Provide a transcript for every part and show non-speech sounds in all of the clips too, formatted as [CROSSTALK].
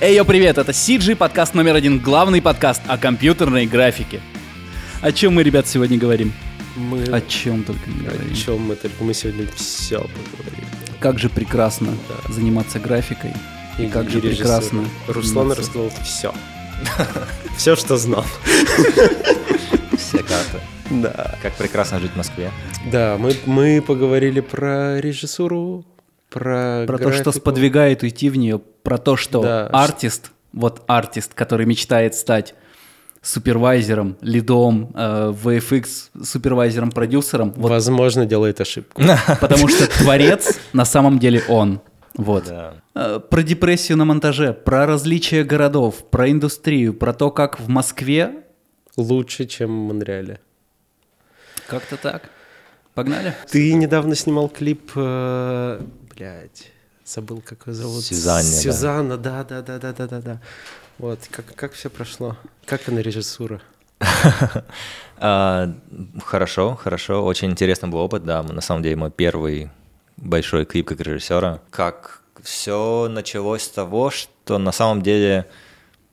Эй, йо, привет, это CG, подкаст номер один, главный подкаст о компьютерной графике. О чем мы, ребят, сегодня говорим? Мы... О чем только не говорим. О чем мы только мы сегодня все поговорим. Как же прекрасно Да. заниматься графикой. И, как же режиссурой. прекрасно. Руслан заниматься- рассказал все. [LAUGHS] Все, что знал. [LAUGHS] Все карты. Да. Как прекрасно жить в Москве. Да, мы, мы поговорили про режиссуру, про Про то, что сподвигает уйти в нее, про то, что Да. артист, вот артист, который мечтает стать супервайзером, лидом, э, VFX супервайзером, продюсером, вот Возможно, делает ошибку. [LAUGHS] потому что творец на самом деле он. Вот. Да. Э, Про депрессию на монтаже, про различия городов, про индустрию, про то, как в Москве. Лучше, чем в Монреале. Как-то так. Погнали? Ты недавно снимал клип, э, блядь, забыл, как ее зовут. Сюзанне, да. Сюзанна, да, да, да, да, да, да, да. Вот, как, как все прошло? Как она режиссура? [LAUGHS] А, Хорошо, хорошо. Очень интересный был опыт, да. На самом деле мой первый большой клип как режиссера. Как все началось с того, что на самом деле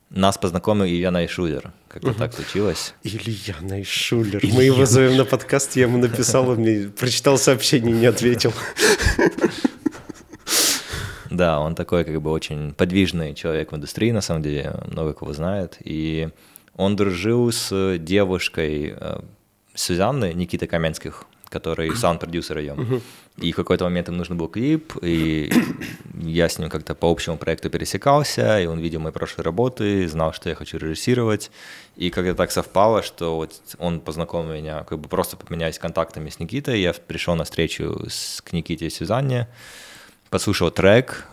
нас познакомил Илья Найшулер. Как-то так случилось. Ильяна и Шулер. Мы его зовем на подкаст, я ему написал, он мне прочитал сообщение и не ответил. [LAUGHS] Да, он такой как бы очень подвижный человек в индустрии, на самом деле, много кого знает. И он дружил с девушкой э, Сюзанны, Никиты Каменских, который саунд-продюсер ее. И в какой-то момент им нужен был клип, и я с ним как-то по общему проекту пересекался, и он видел мои прошлые работы, знал, что я хочу режиссировать. И как-то так совпало, что вот он познакомил меня, как бы просто поменялись контактами с Никитой, я пришел на встречу с, к Никите и Сюзанне, послушал трек,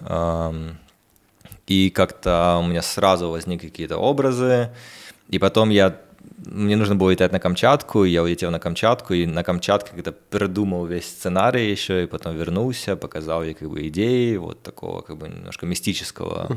и как-то у меня сразу возникли какие-то образы, и потом я мне нужно было летать на Камчатку, и я улетел на Камчатку, и на Камчатке как-то придумал весь сценарий еще, и потом вернулся, показал ей как бы идеи вот такого как бы немножко мистического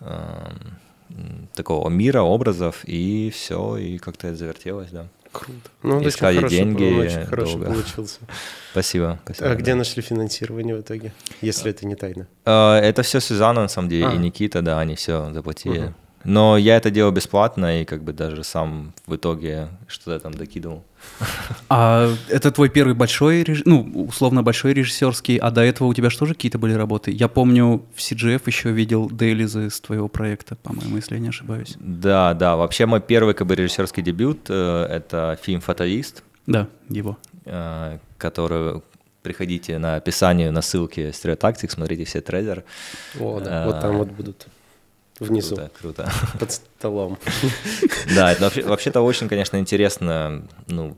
м, такого мира, образов, и все, и как-то это завертелось, да. Круто. Ну, он очень Искали хороший, деньги он очень хороший долго. получился. [LAUGHS] Спасибо. спасибо А да. где нашли финансирование в итоге, если это не тайна? Э, Это все Сюзанна, на самом деле, А. и Никита, да, они все заплатили. Но я это делал бесплатно, и как бы даже сам в итоге что-то там докидывал. [LAUGHS] А это твой первый большой, ну, условно большой режиссерский, а до этого у тебя что же какие-то были работы? Я помню, в CGF еще видел дейлизы с твоего проекта, по-моему, если я не ошибаюсь. Да, да, вообще мой первый как бы режиссерский дебют э, это фильм «Фаталист», Да, его. э, который приходите на описание, на ссылке Stereotactics, смотрите все трейлеры. О, да, вот там вот будут внизу, Круто, круто. [LAUGHS] под столом. Да, это вообще- вообще-то очень, конечно, интересно, ну,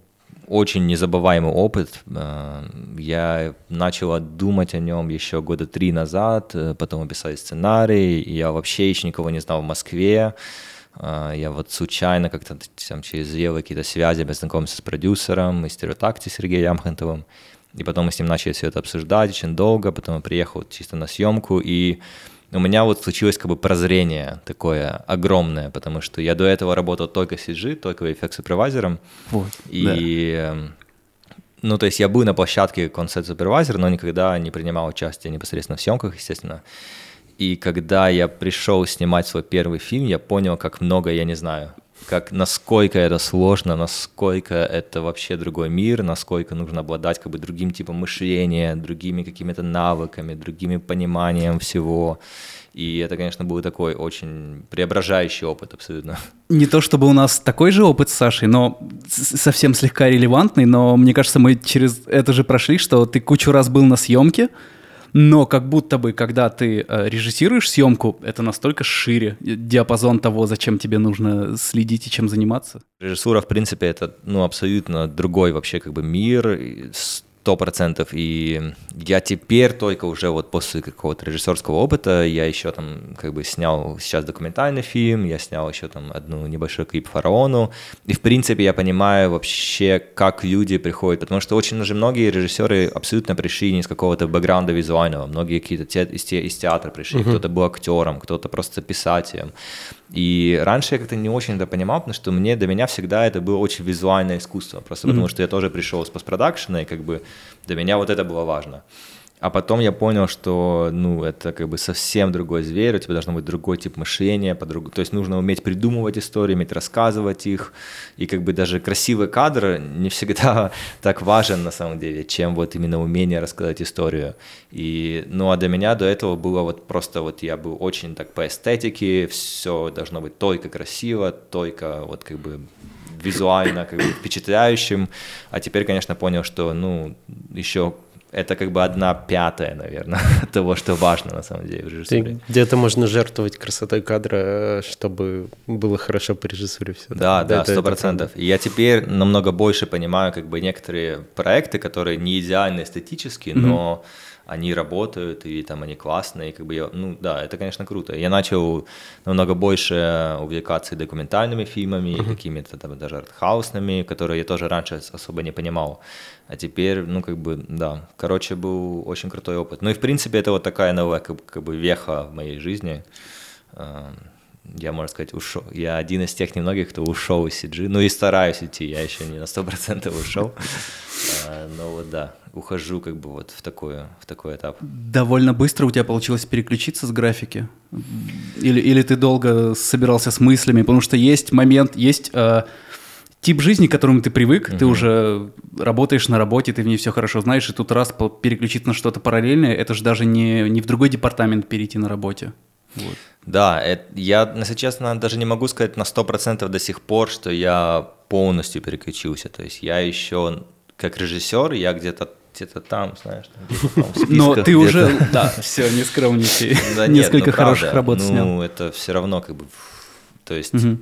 очень незабываемый опыт. Э, Я начал думать о нем еще года три назад, э, потом описали сценарий, и я вообще еще никого не знал в Москве. Э, Я вот случайно как-то там через Евы какие-то связи познакомился с продюсером из стереотакти Сергеем Ямхантовым. И потом мы с ним начали все это обсуждать очень долго, потом я приехал чисто на съемку, и у меня вот случилось как бы прозрение такое огромное, потому что я до этого работал только с CG, только эффект-супервайзером, Вот. и, да. эм, ну, то есть я был на площадке концепт-супервайзер, но никогда не принимал участие непосредственно в съемках, естественно. И когда я пришел снимать свой первый фильм, я понял, как много я не знаю. Как, насколько это сложно, насколько это вообще другой мир, насколько нужно обладать как бы другим типом мышления, другими какими-то навыками, другими пониманием всего. И это, конечно, был такой очень преображающий опыт абсолютно. Не то чтобы у нас такой же опыт с Сашей, но совсем слегка релевантный, но мне кажется, мы через это же прошли, что ты кучу раз был на съемке, но как будто бы, когда ты э, режиссируешь съемку, это настолько шире э, диапазон того, зачем тебе нужно следить и чем заниматься. Режиссура, в принципе, это ну, абсолютно другой вообще как бы мир, и сто процентов. И я теперь только уже вот после какого-то режиссерского опыта, я еще там как бы снял сейчас документальный фильм, я снял еще там одну небольшой клип «Фараону». И, в принципе, я понимаю вообще, как люди приходят, потому что очень же многие режиссеры абсолютно пришли не из какого-то бэкграунда визуального, многие какие-то те- из, те- из театра пришли, кто-то был актером, кто-то просто писателем. И раньше я как-то не очень это понимал, потому что мне, до меня всегда это было очень визуальное искусство, просто потому что я тоже пришел с постпродакшена, и как бы для меня вот это было важно. А потом я понял, что, ну, это как бы совсем другой зверь, у тебя должно быть другой тип мышления, подруг... то есть нужно уметь придумывать истории, уметь рассказывать их, и как бы даже красивый кадр не всегда [LAUGHS] так важен на самом деле, чем вот именно умение рассказать историю. И, ну, а для меня до этого было вот просто вот я был очень так по эстетике, все должно быть только красиво, только вот как бы визуально как бы впечатляющим, а теперь, конечно, понял, что, ну, еще это как бы одна пятая, наверное, [LAUGHS] того, что важно на самом деле в режиссуре. Где-то можно жертвовать красотой кадра, чтобы было хорошо по режиссуре все. Да, да, сто процентов. И я теперь намного больше понимаю как бы некоторые проекты, которые не идеально эстетически, mm-hmm. но они работают, и там они классные, и как бы я, ну да, это, конечно, круто. Я начал намного больше увлекаться документальными фильмами, uh-huh. какими-то там даже артхаусными, которые я тоже раньше особо не понимал. А теперь, ну, как бы, да, короче, был очень крутой опыт. Ну и, в принципе, это вот такая новая, как, как бы, веха в моей жизни. Я, можно сказать, ушел. Я один из тех немногих, кто ушел из CG. Ну и стараюсь идти, я еще не на 100% ушел. А, но вот да, ухожу как бы вот в, такое, в такой этап. Довольно быстро у тебя получилось переключиться с графики? Или, или ты долго собирался с мыслями? Потому что есть момент, есть э, тип жизни, к которому ты привык, угу. ты уже работаешь на работе, ты в ней все хорошо знаешь, и тут раз переключиться на что-то параллельное, это же даже не, не в другой департамент перейти на работе. Вот. Да, это, я, если честно, даже не могу сказать на 100% до сих пор, что я полностью переключился. То есть я еще как режиссер, я где-то где-то там, знаешь, там, Но ты уже, [LAUGHS] да, все, не скромничай. Да, Несколько ну, хороших правда, работ ну, снял. Ну, это все равно как бы, то есть угу.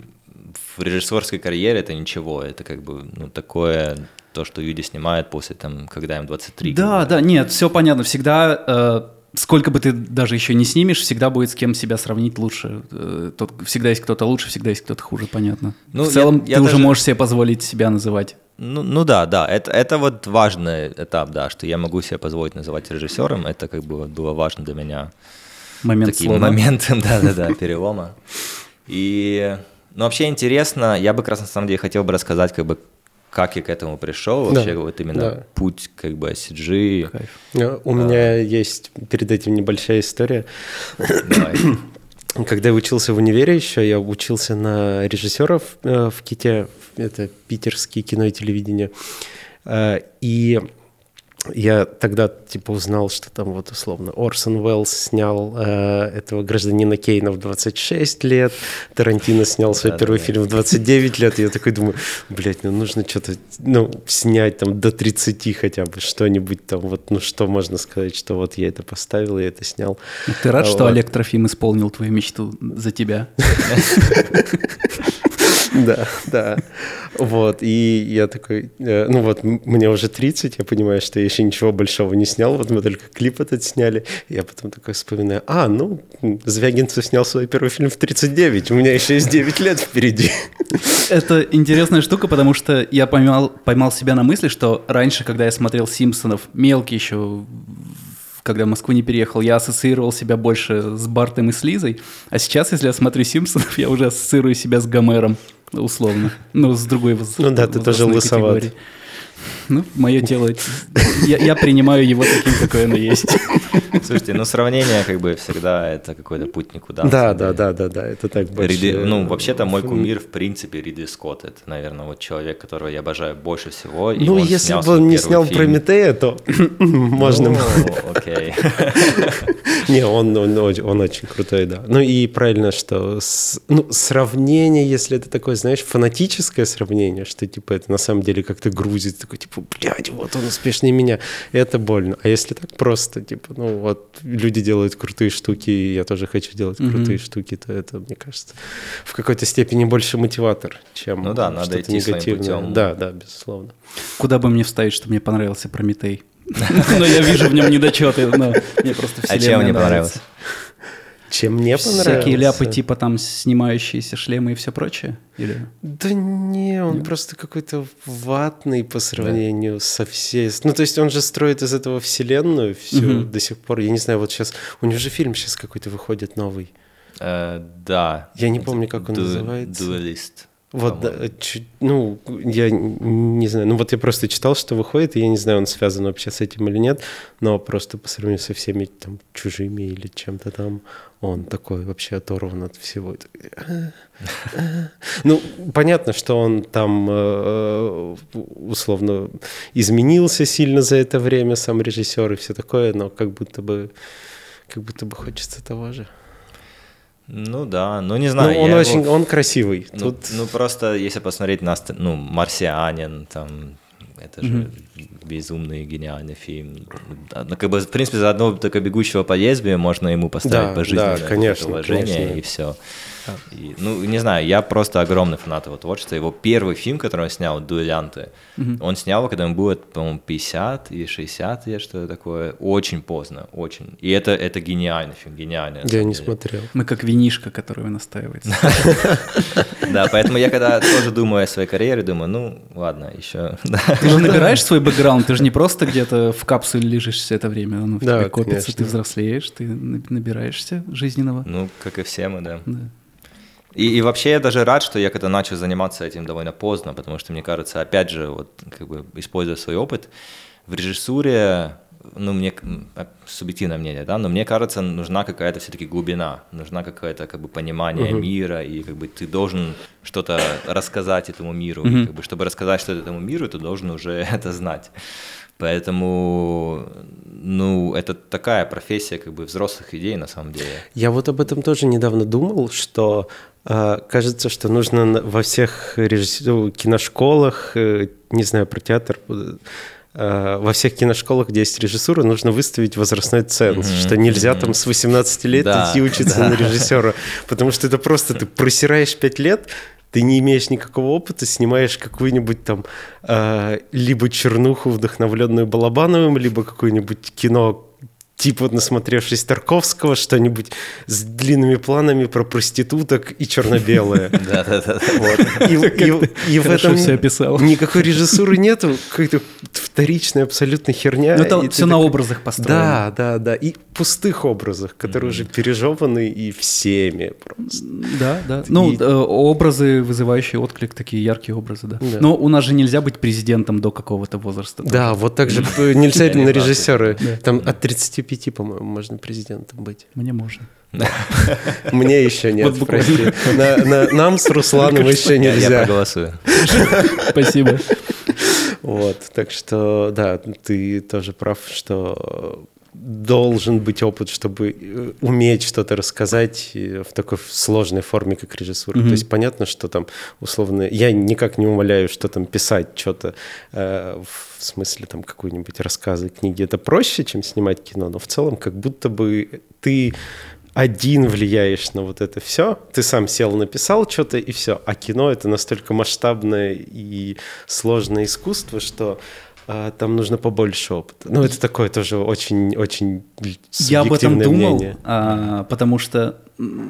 в режиссерской карьере это ничего, это как бы, ну, такое, то, что люди снимают после, там, когда им 23. Да, да, нет, все понятно, всегда э, сколько бы ты даже еще не снимешь, всегда будет с кем себя сравнить лучше. Э, Тут всегда есть кто-то лучше, всегда есть кто-то хуже, понятно. Ну, в целом я, я ты даже... уже можешь себе позволить себя называть. Ну, ну да, да, это, это вот важный этап, да, что я могу себе позволить называть режиссером, это как бы было важно для меня. Момент Таким слова. моментом, да-да-да, [LAUGHS] перелома. И, ну, вообще интересно, я бы как раз на самом деле хотел бы рассказать, как бы, как я к этому пришел, вообще да, вот именно да. путь как бы CG. Кайф. У а... меня есть перед этим небольшая история. Давай. [CLEARS THROAT] Когда я учился в универе еще, я учился на режиссеров э, в КИТе, это питерские кино и телевидение. Э, и я тогда типа узнал, что там вот условно Орсон Уэллс снял э, этого гражданина Кейна в 26 лет, Тарантино снял свой да, первый да, фильм в 29 лет, и я такой думаю, блядь, ну нужно что-то, ну, снять там до 30 хотя бы, что-нибудь там, вот, ну что можно сказать, что вот я это поставил, я это снял. Ты рад, а, что вот. Олег Трофим исполнил твою мечту за тебя? [LAUGHS] [LAUGHS] Да, да. Вот, и я такой, э, ну вот, мне уже 30, я понимаю, что я еще ничего большого не снял, вот мы только клип этот сняли. Я потом такой вспоминаю, а, ну, Звягинцев снял свой первый фильм в 39, у меня еще есть 9 лет впереди. [LAUGHS] Это интересная штука, потому что я поймал, поймал себя на мысли, что раньше, когда я смотрел «Симпсонов», мелкий еще когда в Москву не переехал, я ассоциировал себя больше с Бартом и с Лизой, а сейчас, если я смотрю «Симпсонов», [LAUGHS] я уже ассоциирую себя с Гомером, условно. Ну, с другой Ну да, ты тоже лысоват. Категории. Ну, мое тело, я, я принимаю его таким, какой оно есть. Слушайте, ну сравнение как бы всегда это какой-то путь никуда. Да, да, да, да, да, это так больше. Риди, ну, вообще-то мой кумир, в принципе, Ридли Скотт. Это, наверное, вот человек, которого я обожаю больше всего. Ну, если бы он не снял фильм. Прометея, то [LAUGHS] можно ну, окей. [LAUGHS] Не, он, он, он очень крутой, да. Ну и правильно, что ну, сравнение, если это такое, знаешь, фанатическое сравнение, что типа это на самом деле как-то грузит, такой типа, блядь, вот он успешнее меня, это больно. А если так просто, типа, ну вот люди делают крутые штуки, и я тоже хочу делать mm-hmm. крутые штуки, то это, мне кажется, в какой-то степени больше мотиватор, чем ну да, надо что-то идти негативное. Путем. Да, да, безусловно. Куда бы мне вставить, чтобы мне понравился Прометей? [LAUGHS] Но я вижу в нем недочеты, но мне просто А чем мне понравилось? Чем мне понравилось? Всякие ляпы, типа там снимающиеся шлемы и все прочее? Или... Да не, он Нет? просто какой-то ватный по сравнению да. со всей... Ну, то есть он же строит из этого вселенную всю угу. до сих пор. Я не знаю, вот сейчас... У него же фильм сейчас какой-то выходит новый. Uh, да. Я не помню, как он du- называется. Дуалист. Вот, да, чуть, ну, я не знаю, ну вот я просто читал, что выходит, и я не знаю, он связан вообще с этим или нет, но просто по сравнению со всеми там чужими или чем-то там, он такой вообще оторван от всего. Ну, понятно, что он там э, условно изменился сильно за это время, сам режиссер и все такое, но как будто бы, как будто бы хочется того же. Ну да, ну не знаю. Ну, он очень, его... он красивый. Ну, Тут... ну просто если посмотреть на, ну, «Марсианин», там, это же mm-hmm. Безумный гениальный фильм. Ну, как бы, в принципе, за одного только «Бегущего по лезвию» можно ему поставить да, пожизненное да, конечно, уважение, конечно. и все. И, ну, не знаю, я просто огромный фанат его творчества. Его первый фильм, который он снял, «Дуэлянты», mm-hmm. он снял его, когда ему было, по-моему, 50 или 60 лет, что-то такое. Очень поздно, очень. И это, это гениальный фильм, гениальный. Я не смотрел. Мы как винишка, который настаивается. [LAUGHS] Да, поэтому я когда тоже думаю о своей карьере, думаю, ну, ладно, еще. Ты же набираешь [LAUGHS] свой бэкграунд, ты же не просто где-то в капсуле лежишь все это время, оно в тебе копится, ты взрослеешь, ты набираешься жизненного. Ну, как и все мы, да. И, и вообще я даже рад, что я когда начал заниматься этим довольно поздно, потому что мне кажется, опять же, вот как бы используя свой опыт, в режиссуре, ну, мне, субъективное мнение, да, но мне кажется, нужна какая-то все-таки глубина, нужна какое-то как бы понимание uh-huh. мира, и как бы ты должен что-то рассказать этому миру, uh-huh. и, как бы, чтобы рассказать что-то этому миру, ты должен уже [LAUGHS] это знать. Поэтому, ну, это такая профессия как бы взрослых идей на самом деле. Я вот об этом тоже недавно думал, что э, кажется, что нужно во всех режиссер... киношколах, э, не знаю про театр, э, во всех киношколах, где есть режиссура, нужно выставить возрастной ценз, mm-hmm. что нельзя mm-hmm. там с 18 лет да, идти учиться да. на режиссера, потому что это просто ты просираешь 5 лет, ты не имеешь никакого опыта, снимаешь какую-нибудь там э, либо чернуху, вдохновленную Балабановым, либо какое-нибудь кино типа насмотревшись Тарковского, что-нибудь с длинными планами про проституток и черно-белое. [LAUGHS] Да-да-да. И в этом никакой режиссуры нету, какая-то вторичная абсолютно херня. Ну, это все на образах построено. Да, да, да. И пустых образах, которые уже пережеваны и всеми просто. Да, да. Ну, э, образы, вызывающие отклик, такие яркие образы, да. Но у нас же нельзя быть президентом до какого-то возраста. Да, вот так же [LAUGHS] нельзя на режиссеры. Там от 35 25, по-моему, можно президентом быть. Мне можно. [LAUGHS] Мне еще нет, прости. Нам с Русланом еще нельзя. Я проголосую. [LAUGHS] Спасибо. Вот, так что, да, ты тоже прав, что должен быть опыт, чтобы э, уметь что-то рассказать э, в такой сложной форме, как режиссура. Mm-hmm. То есть понятно, что там условно... Я никак не умоляю, что там писать что-то э, в смысле там какой-нибудь рассказы, книги. Это проще, чем снимать кино, но в целом как будто бы ты один влияешь на вот это все. Ты сам сел, написал что-то и все. А кино это настолько масштабное и сложное искусство, что а, там нужно побольше опыта. Ну, это такое тоже очень-очень Я об этом думал, а, потому что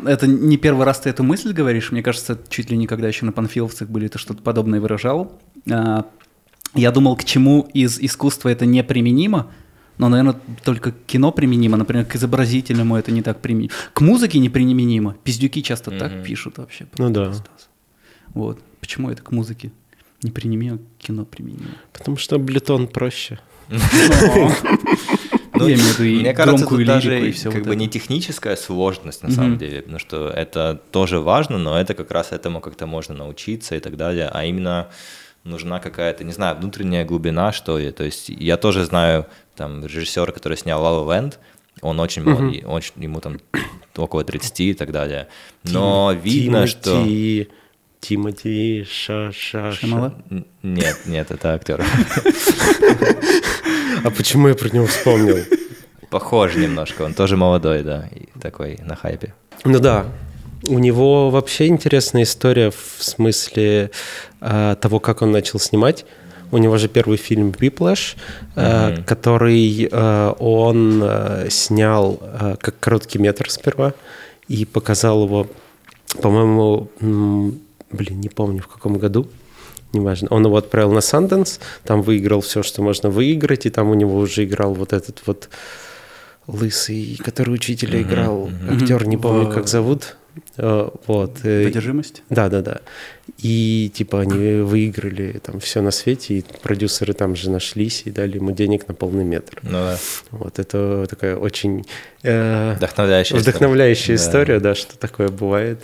это не первый раз ты эту мысль говоришь. Мне кажется, чуть ли никогда еще на панфиловцах были, ты что-то подобное выражал. А, я думал, к чему из искусства это неприменимо, но, наверное, только к кино применимо, например, к изобразительному это не так применимо. К музыке неприменимо. Пиздюки часто mm-hmm. так пишут вообще. Ну да. Вот. Почему это к музыке? Неприменимо, кино применимо. Потому что Блетон проще. Ну, я имею в виду и мне кажется, тут даже и все как вот бы это. не техническая сложность на mm-hmm. самом деле, потому что это тоже важно, но это как раз этому как-то можно научиться и так далее, а именно нужна какая-то, не знаю, внутренняя глубина, что ли. То есть я тоже знаю там режиссера, который снял La La Land, он очень mm-hmm. молодой, очень, ему там около 30 и так далее. Но Тим, видно, Тимати. что Тимати Ша Ша Шамала? Нет, нет, это актер. А почему я про него вспомнил? Похож немножко, он тоже молодой, да, и такой на хайпе. Ну да, у него вообще интересная история в смысле э, того, как он начал снимать. У него же первый фильм э, mm-hmm. который э, он э, снял э, как короткий метр сперва и показал его, по-моему, блин, не помню в каком году, неважно. Он его отправил на Санденс, там выиграл все, что можно выиграть, и там у него уже играл вот этот вот лысый, который учителя mm-hmm. играл, актер, не помню, как зовут. Э, вот. Подержимость? Да, да, да. И типа они выиграли там все на свете, и продюсеры там же нашлись и дали ему денег на полный метр. Ну да. Вот это такая очень э, Вдохновляющая история. вдохновляющая Да. история, да, что такое бывает.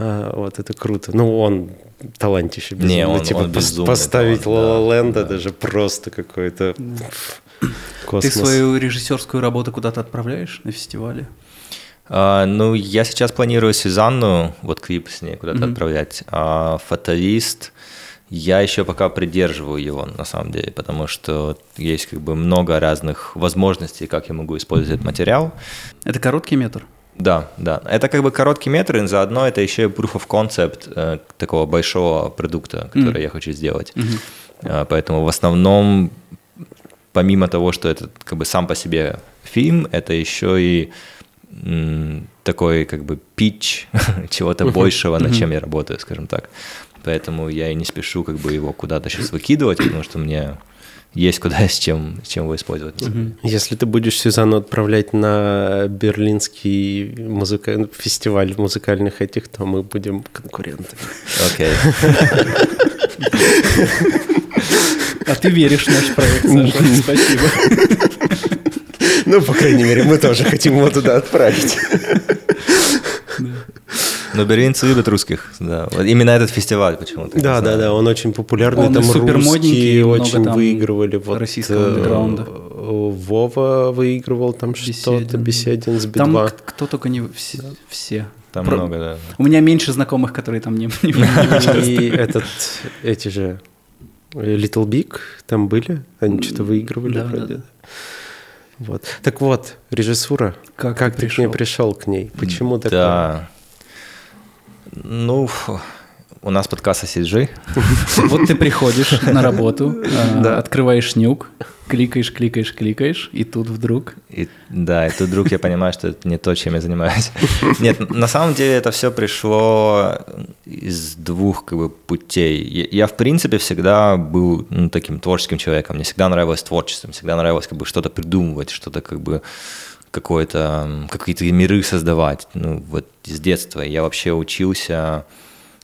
А, вот это круто. Ну, он талантище безумно. Не, он- типа он безумный поставить талант, да, Ла Ленда да. даже просто какой-то пф, Ты космос. свою режиссерскую работу куда-то отправляешь на фестивале? А, ну, я сейчас планирую Сюзанну, вот клип с ней куда-то Мгм. отправлять. А фаталист, я еще пока придерживаю его, на самом деле, потому что есть как бы много разных возможностей, как я могу использовать этот материал. Это короткий метр? Да, да. Это как бы короткий метр, и заодно это еще и proof of concept э, такого большого продукта, который Мгм. я хочу сделать. Мгм. А, Поэтому в основном, помимо того, что это как бы сам по себе фильм, это еще и м, такой как бы питч [LAUGHS] чего-то большего, над чем я работаю, скажем так. Поэтому я и не спешу как бы его куда-то сейчас выкидывать, потому что мне есть куда с чем, с чем его использовать. Если ты будешь Сюзанну отправлять на берлинский музыка... фестиваль музыкальных этих, то мы будем конкурентами. Окей. А ты веришь в наш проект, Саша. Спасибо. Ну, по крайней мере, мы тоже хотим его туда отправить. Но берлинцы любят русских, да. Вот именно этот фестиваль почему-то. Да, да, да, он очень популярный, Он там русские много очень там выигрывали. Вот, российского э, андеграунда. Вова выигрывал там что-то, Беседин. С Там Би-2. к- кто только не... Все. все. Там Про- много, да. У меня меньше знакомых, которые там не. [LAUGHS] [LAUGHS] И этот, эти же э, Little Big там были, они что-то выигрывали Да, да, вроде. да. Вот. Так вот, режиссура. Как Как, ты ты к ней пришел? пришел к ней? Почему такое? Ну, фу, у нас подкаст CG. [LAUGHS] Вот ты приходишь на работу, а, открываешь нюк, кликаешь, кликаешь, кликаешь, и тут вдруг... И, да, и тут вдруг я понимаю, что это не то, чем я занимаюсь. [LAUGHS] Нет, на самом деле это все пришло из двух как бы, путей. Я, я, в принципе, всегда был ну, таким творческим человеком. Мне всегда нравилось творчество, мне всегда нравилось как бы что-то придумывать, что-то как бы какое-то, какие-то миры создавать. Ну, вот с детства. Я вообще учился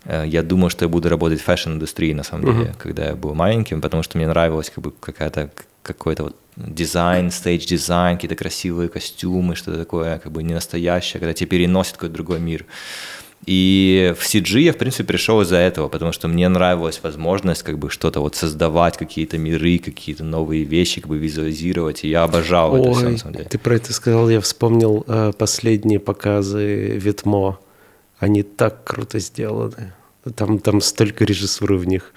Э, Я думал, что я буду работать в fashion-индустрии, на самом деле, когда я был маленьким, потому что мне нравилось как бы какая-то какой-то вот дизайн, stage-дизайн, какие-то красивые костюмы, что-то такое как бы не настоящее, когда тебя переносит в какой-то другой мир. И в CG я, в принципе, пришел из-за этого, потому что мне нравилась возможность как бы что-то вот создавать, какие-то миры, какие-то новые вещи, как бы визуализировать, и я обожал это все, Ой, на самом деле. ты про это сказал, я вспомнил э, последние показы Vetements. Они так круто сделаны. Там, там столько режиссуры в них.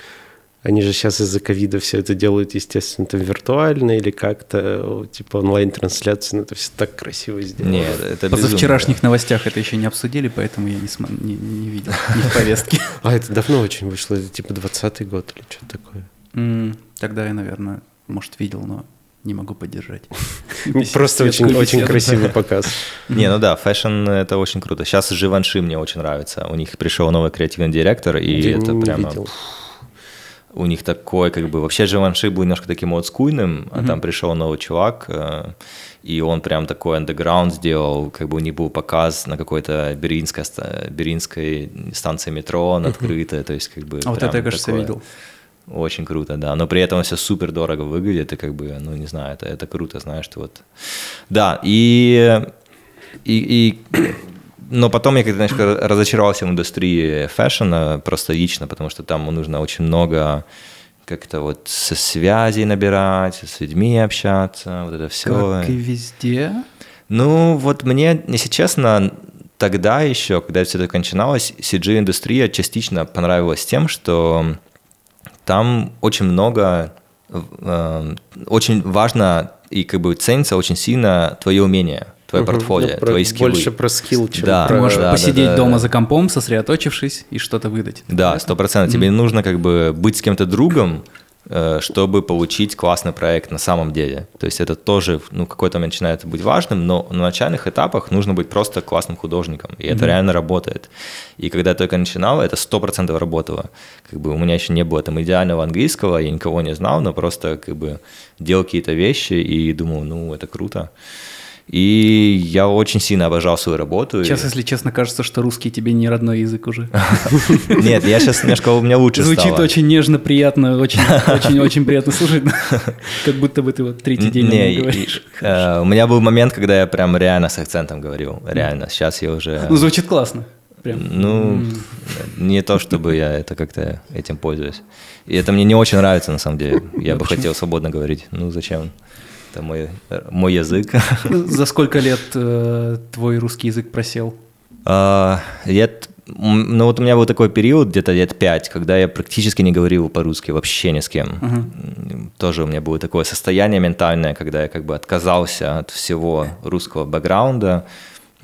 Они же сейчас из-за ковида все это делают, естественно, там виртуально или как-то, типа онлайн-трансляции, но это все так красиво сделано. Нет, это Поза безумно. вчерашних новостях это еще не обсудили, поэтому я не, смо- не, не видел ни в [LAUGHS] повестке. А это давно очень вышло, это типа 20-й год или что-то такое. Тогда я, наверное, может, видел, но не могу поддержать. Ну, [LAUGHS] Просто очень, очень красивый [LAUGHS] показ. Не, ну да, fashion это очень круто. Сейчас Живанши мне очень нравится. У них пришел новый креативный директор, и это не прямо... У них такой, как бы... Вообще Живанши был немножко таким олдскульным, а там пришел новый чувак, э, и он прям такой андеграунд сделал, как бы у них был показ на какой-то берлинской, ста- берлинской станции метро, он открытая, то есть как бы... А вот это я, кажется, такое. видел. Очень круто, да. Но при этом все супер дорого выглядит, и как бы, ну, не знаю, это, это круто, знаешь, что вот. Да, и, и, и но потом я как-то немножко разочаровался в индустрии фэшна, просто лично, потому что там нужно очень много как-то вот со связей набирать, с людьми общаться, вот это все. Как и везде. Ну, вот мне, если честно, тогда еще, когда все это начиналось, CG-индустрия частично понравилась тем, что там очень много, э, очень важно и как бы ценится очень сильно твое умение, твое Мгм. портфолио, Ну, про- твои скиллы. Больше про скилл, чем Да, Ты про... можешь да, посидеть да, дома да. за компом, сосредоточившись, и что-то выдать. Да, сто процентов. Тебе нужно как бы быть с кем-то другом, э, чтобы получить классный проект на самом деле. То есть это тоже, ну, в какой-то момент начинает быть важным, но на начальных этапах нужно быть просто классным художником, и это реально работает. И когда я только начинал, это сто процентов работало. Как бы у меня еще не было там идеального английского, я никого не знал, но просто как бы делал какие-то вещи и думал, ну, это круто. И я очень сильно обожал свою работу. Сейчас, если честно, кажется, что русский тебе не родной язык уже. [LAUGHS] Нет, я сейчас немножко у меня лучше Звучит очень нежно, приятно, очень, [LAUGHS] очень, очень приятно слушать, [LAUGHS] как будто бы ты вот третий день не говоришь. Э, у меня был момент, когда я прям реально с акцентом говорил, реально. Сейчас я уже. Ну звучит классно. Прям. Ну, не то чтобы я это как-то этим пользуюсь. И это мне не очень нравится на самом деле. Я бы хотел свободно говорить. Ну зачем? Это мой, мой язык. [LAUGHS] За сколько лет э, твой русский язык просел? А, лет, ну вот у меня был такой период, где-то лет пять, когда я практически не говорил по-русски вообще ни с кем. Uh-huh. Тоже у меня было такое состояние ментальное, когда я как бы отказался от всего русского бэкграунда.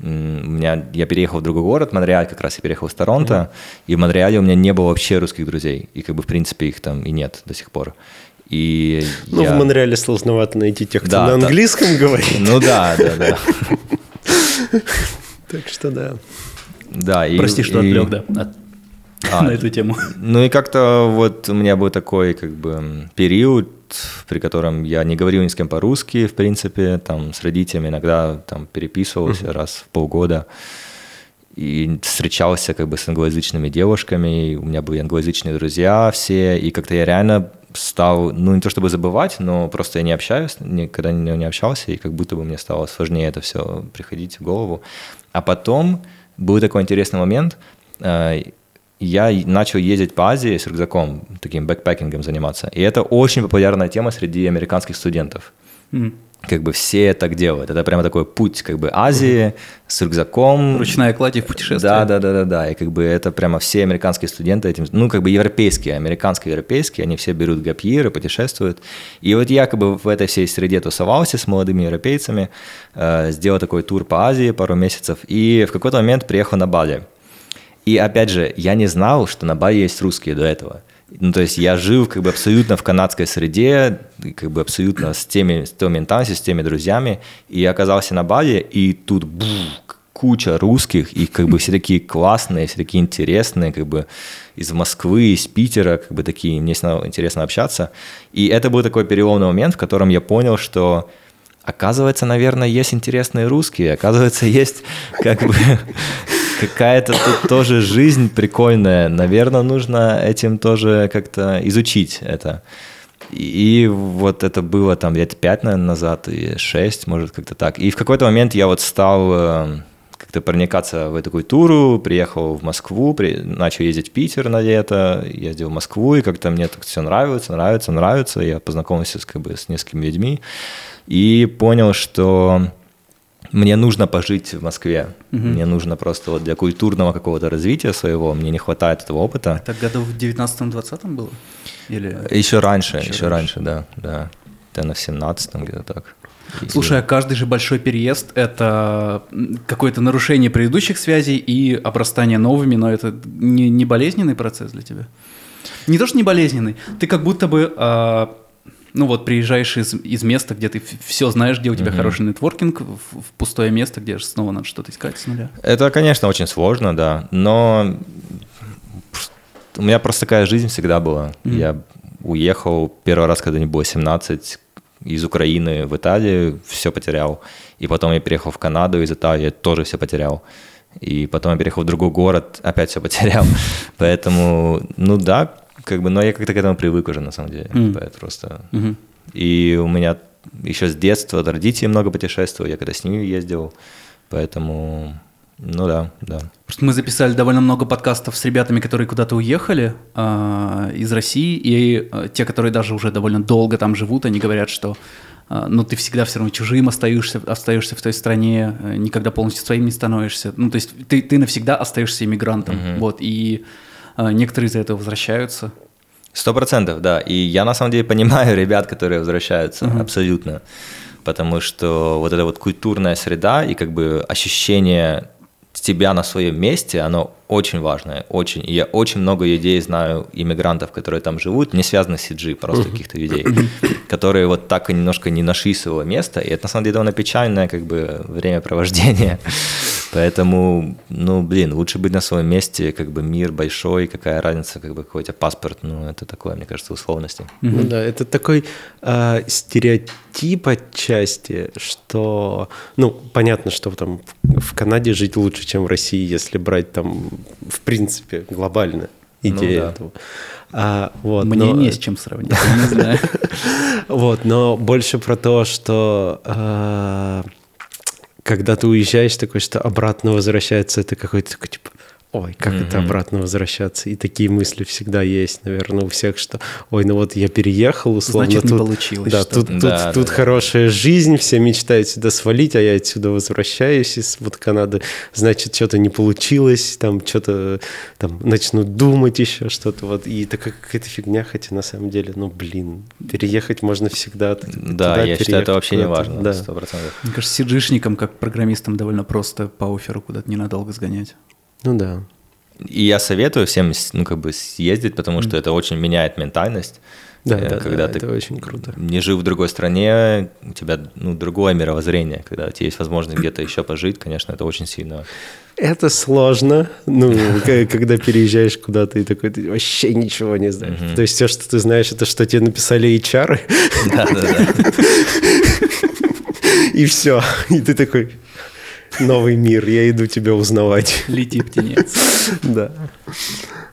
У меня, я переехал в другой город, Монреаль, как раз я переехал из Торонто, uh-huh. и в Монреале у меня не было вообще русских друзей, и как бы в принципе их там и нет до сих пор. И ну, я... в Монреале сложновато найти тех, кто да, на английском да. [LAUGHS] говорит. Ну да, да, да. [LAUGHS] Так что да. Да, и... Прости, что отвлек, да, а, на эту тему. [LAUGHS] Ну и как-то вот у меня был такой как бы период, при котором я не говорил ни с кем по-русски, в принципе, там с родителями иногда там переписывался раз в полгода и встречался как бы с англоязычными девушками, и у меня были англоязычные друзья все, и как-то я реально стал, ну не то чтобы забывать, но просто я не общаюсь, никогда не, не общался, и как будто бы мне стало сложнее это все приходить в голову. А потом был такой интересный момент, э, я начал ездить по Азии с рюкзаком, таким бэкпекингом заниматься, и это очень популярная тема среди американских студентов. Мм как бы все так делают. Это прямо такой путь как бы Азии с рюкзаком. Ручная кладь в путешествие. Да, да, да, да, да. И как бы это прямо все американские студенты этим, ну как бы европейские, американские, европейские, они все берут gap year ы, путешествуют. И вот я как бы в этой всей среде тусовался с молодыми европейцами, э, сделал такой тур по Азии пару месяцев, и в какой-то момент приехал на Бали. И опять же, я не знал, что на Бали есть русские до этого. Ну, то есть я жил как бы абсолютно в канадской среде, как бы абсолютно с теми, с той ментальностью, с теми друзьями, и я оказался на Бали, и тут бу, куча русских, и как бы все такие классные, все такие интересные, как бы из Москвы, из Питера, как бы такие, мне интересно общаться. И это был такой переломный момент, в котором я понял, что оказывается, наверное, есть интересные русские, оказывается, есть как бы какая-то тут тоже жизнь прикольная. Наверное, нужно этим тоже как-то изучить это. И вот это было там лет пять, наверное, назад, и шесть, может, как-то так. И в какой-то момент я вот стал э, как-то проникаться в эту культуру, приехал в Москву, при... начал ездить в Питер на лето, ездил в Москву, и как-то мне так все нравится, нравится, нравится. Я познакомился с, как бы, с несколькими людьми и понял, что мне нужно пожить в Москве. Угу. Мне нужно просто вот для культурного какого-то развития своего, мне не хватает этого опыта. Это году в 19-20 было? Или... Еще раньше, еще, еще раньше. раньше, да, да. Это на 17 где-то так. Слушай, а каждый же большой переезд – это какое-то нарушение предыдущих связей и обрастание новыми, но это не, не болезненный процесс для тебя? Не то, что не болезненный, ты как будто бы а, ну вот приезжаешь из, из места, где ты все знаешь, где у тебя mm-hmm. хороший нетворкинг, в, в пустое место, где снова надо что-то искать с нуля. Это, конечно, очень сложно, да, но у меня просто такая жизнь всегда была. Mm-hmm. Я уехал первый раз, когда мне было 17, из Украины в Италию, все потерял. И потом я переехал в Канаду из Италии, тоже все потерял. И потом я переехал в другой город, опять все потерял. [LAUGHS] Поэтому, ну да, как бы, но я как-то к этому привык уже, на самом деле. Mm. Это просто... Mm-hmm. И у меня еще с детства родители много путешествовали, я когда с ними ездил, поэтому... Ну да, да. Просто мы записали довольно много подкастов с ребятами, которые куда-то уехали э, из России, и э, те, которые даже уже довольно долго там живут, они говорят, что э, ну, ты всегда все равно чужим остаешься, остаешься в той стране, э, никогда полностью своим не становишься. Ну, то есть ты, ты навсегда остаешься иммигрантом. Mm-hmm. Вот, и а, некоторые из-за этого возвращаются. Сто процентов, да. И я на самом деле [LAUGHS] понимаю ребят, которые возвращаются, uh-huh. абсолютно. Потому что вот эта вот культурная среда и как бы ощущение тебя на своем месте, оно очень важное, очень. И я очень много людей знаю, иммигрантов, которые там живут, не связанных с CG, просто каких-то людей, [COUGHS] которые вот так и немножко не нашли своего места. И это на самом деле довольно печальное как бы времяпровождение. Поэтому, ну, блин, лучше быть на своем месте, как бы мир большой, какая разница, как бы какой у тебя паспорт, ну, это такое, мне кажется, условности. Ну да, это такой э, стереотип отчасти, что, ну, понятно, что там в Канаде жить лучше, чем в России, если брать там, в принципе, глобально идея Ну да. этого. А, вот, Мне но- не с чем сравнить, не знаю. [LAUGHS] Вот, но больше про то, что э, когда ты уезжаешь, такой, что обратно возвращается, это какой-то такой, типа, ой, как это Мгм. обратно возвращаться? И такие мысли всегда есть, наверное, у всех, что, ой, ну вот я переехал, условно, Значит, не тут, получилось да, что-то. тут, тут, Да, тут да, да. хорошая жизнь, все мечтают сюда свалить, а я отсюда возвращаюсь из вот Канады, значит, что-то не получилось, там что-то там начнут думать еще что-то, вот, и такая какая-то фигня, хотя на самом деле, ну, блин, переехать можно всегда. Да, туда я считаю, это вообще не важно, Да. сто процентов. Мне кажется, сиджишникам, как программистам, довольно просто по оферу куда-то ненадолго сгонять. Ну да. И я советую всем, ну, как бы съездить, потому что это очень меняет ментальность. Да, Э, да, когда да, ты это очень круто. не жив в другой стране, у тебя ну, другое мировоззрение. Когда у тебя есть возможность где-то еще пожить, конечно, это очень сильно. Это сложно, ну, [LAUGHS] когда переезжаешь куда-то и такой, ты вообще ничего не знаешь. То есть все, что ты знаешь, это что тебе написали HR, Да-да-да. [LAUGHS] и все. И ты такой, новый мир, я иду тебя узнавать. Лети, птенец. [LAUGHS] Да.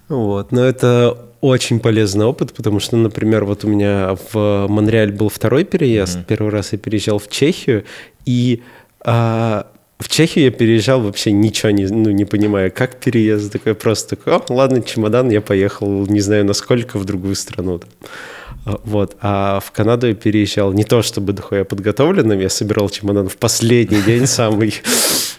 Вот. Но это очень полезный опыт, потому что, например, вот у меня в Монреаль был второй переезд. Первый раз я переезжал в Чехию, и а, в Чехию я переезжал вообще ничего не, ну, не понимая, как переезд. Такой просто такой, о, ладно, чемодан, я поехал, не знаю, насколько, в другую страну. А, Вот. А в Канаду я переезжал не то чтобы дохуя подготовленным, я собирал чемодан в последний день самый.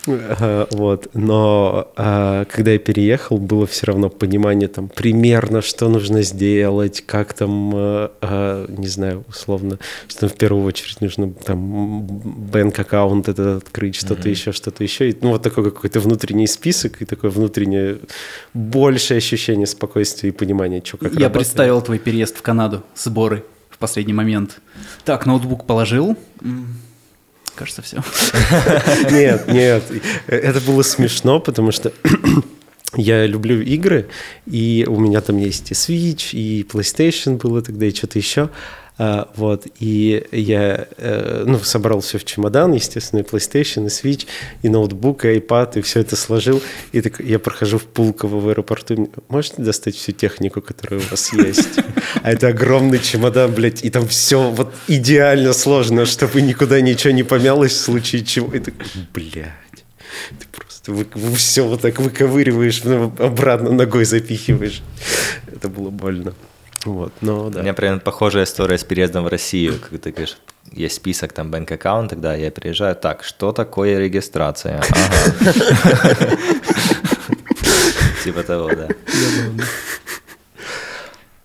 А, Вот. Но а, когда я переехал, было все равно понимание там примерно, что нужно сделать, как там, а, не знаю, условно, что в первую очередь нужно там бэнк-аккаунт этот открыть, что-то еще, что-то еще. И, ну, вот такой какой-то внутренний список и такое внутреннее большее ощущение спокойствия и понимания, что как Я работает. представил твой переезд в Канаду, сборы в последний момент. Так, ноутбук положил. Кажется, все. [LAUGHS] Нет, нет, это было смешно, потому что [CLEARS THROAT] я люблю игры, и у меня там есть и Switch, и PlayStation было тогда, и что-то еще. А, вот, и я, э, ну, собрал все в чемодан, естественно, и PlayStation, и Switch, и ноутбук, и iPad, и все это сложил. И так я прохожу в Пулково в аэропорту, можете достать всю технику, которая у вас есть? А это огромный чемодан, блядь, и там все вот идеально сложно, чтобы никуда ничего не помялось в случае чего. И такой, блядь, ты просто все вот так выковыриваешь, ну, обратно ногой запихиваешь. Это было больно. Вот, но У да. меня примерно похожая история с переездом в Россию. Как ты говоришь, есть список там бэнк аккаунт, тогда я приезжаю. Так, что такое регистрация? Типа того, да.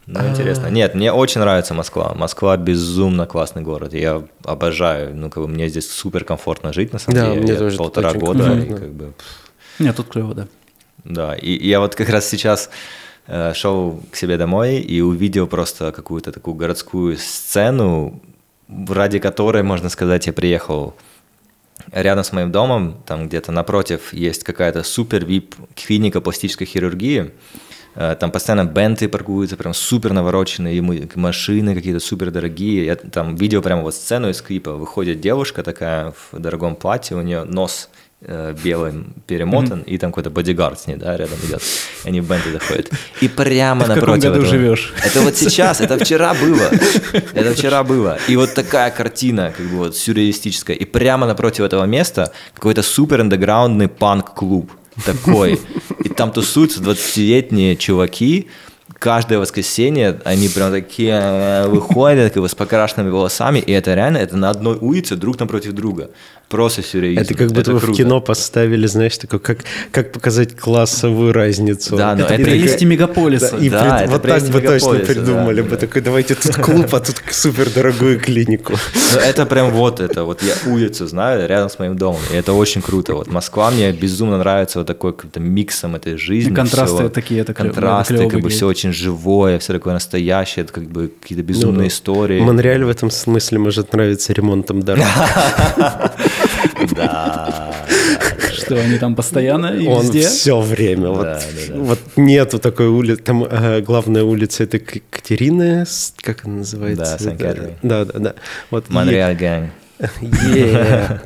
Ну, интересно. Нет, мне очень нравится Москва. Москва безумно классный город. Я обожаю. Ну, как бы мне здесь супер комфортно жить, на самом деле. Я полтора года, Нет, тут клево, да. да, и, я вот как раз сейчас шел к себе домой и увидел просто какую-то такую городскую сцену, ради которой, можно сказать, я приехал рядом с моим домом, там где-то напротив есть какая-то супер вип клиника пластической хирургии, Э, там постоянно бенты паркуются, прям супер навороченные, машины какие-то супер дорогие. Я там видел прямо вот сцену из клипа. Выходит девушка такая в дорогом платье, у нее нос э, белым перемотан, и там какой-то бодигард с ней, да, рядом идет. Они в бенты заходят. И [LAUGHS] прямо Ты в каком напротив году этого- живешь? Это вот сейчас, это вчера было. [LAUGHS] Это вчера было. И вот такая картина, как бы вот сюрреалистическая. И прямо напротив этого места какой-то супер андеграундный панк-клуб такой. И там тусуются 20-летние чуваки, каждое воскресенье они прям такие э, выходят как бы с покрашенными волосами, и это реально, это на одной улице друг напротив друга. Просто сюрреализм. Это как будто вы в круто. кино поставили, знаешь, такое, как, как показать классовую разницу. Да, но Это это прелести такая- мегаполиса. Да, и Да, пред- это вот так бы точно придумали да, бы. да. Такой, давайте тут клуб, а тут супер дорогую клинику. Ну, это прям вот это, вот я улицу знаю рядом с моим домом, и это очень круто. Вот Москва мне безумно нравится вот такой каким-то миксом этой жизни. И контрасты всего. такие, это Контрасты, это клёво как бы все очень живое, все такое настоящее, это как бы какие-то безумные Ну, истории. Монреаль в этом смысле может нравиться ремонтом дорог. [LAUGHS] Да. Что они там постоянно и Он везде? все время. Вот, Да, да, да. вот нету такой улицы. Там э, главная улица это Катерина, как она называется? Да, Сент-Кэтрин. Да, да, да. Вот и- Монреаль Гэнг. Yeah.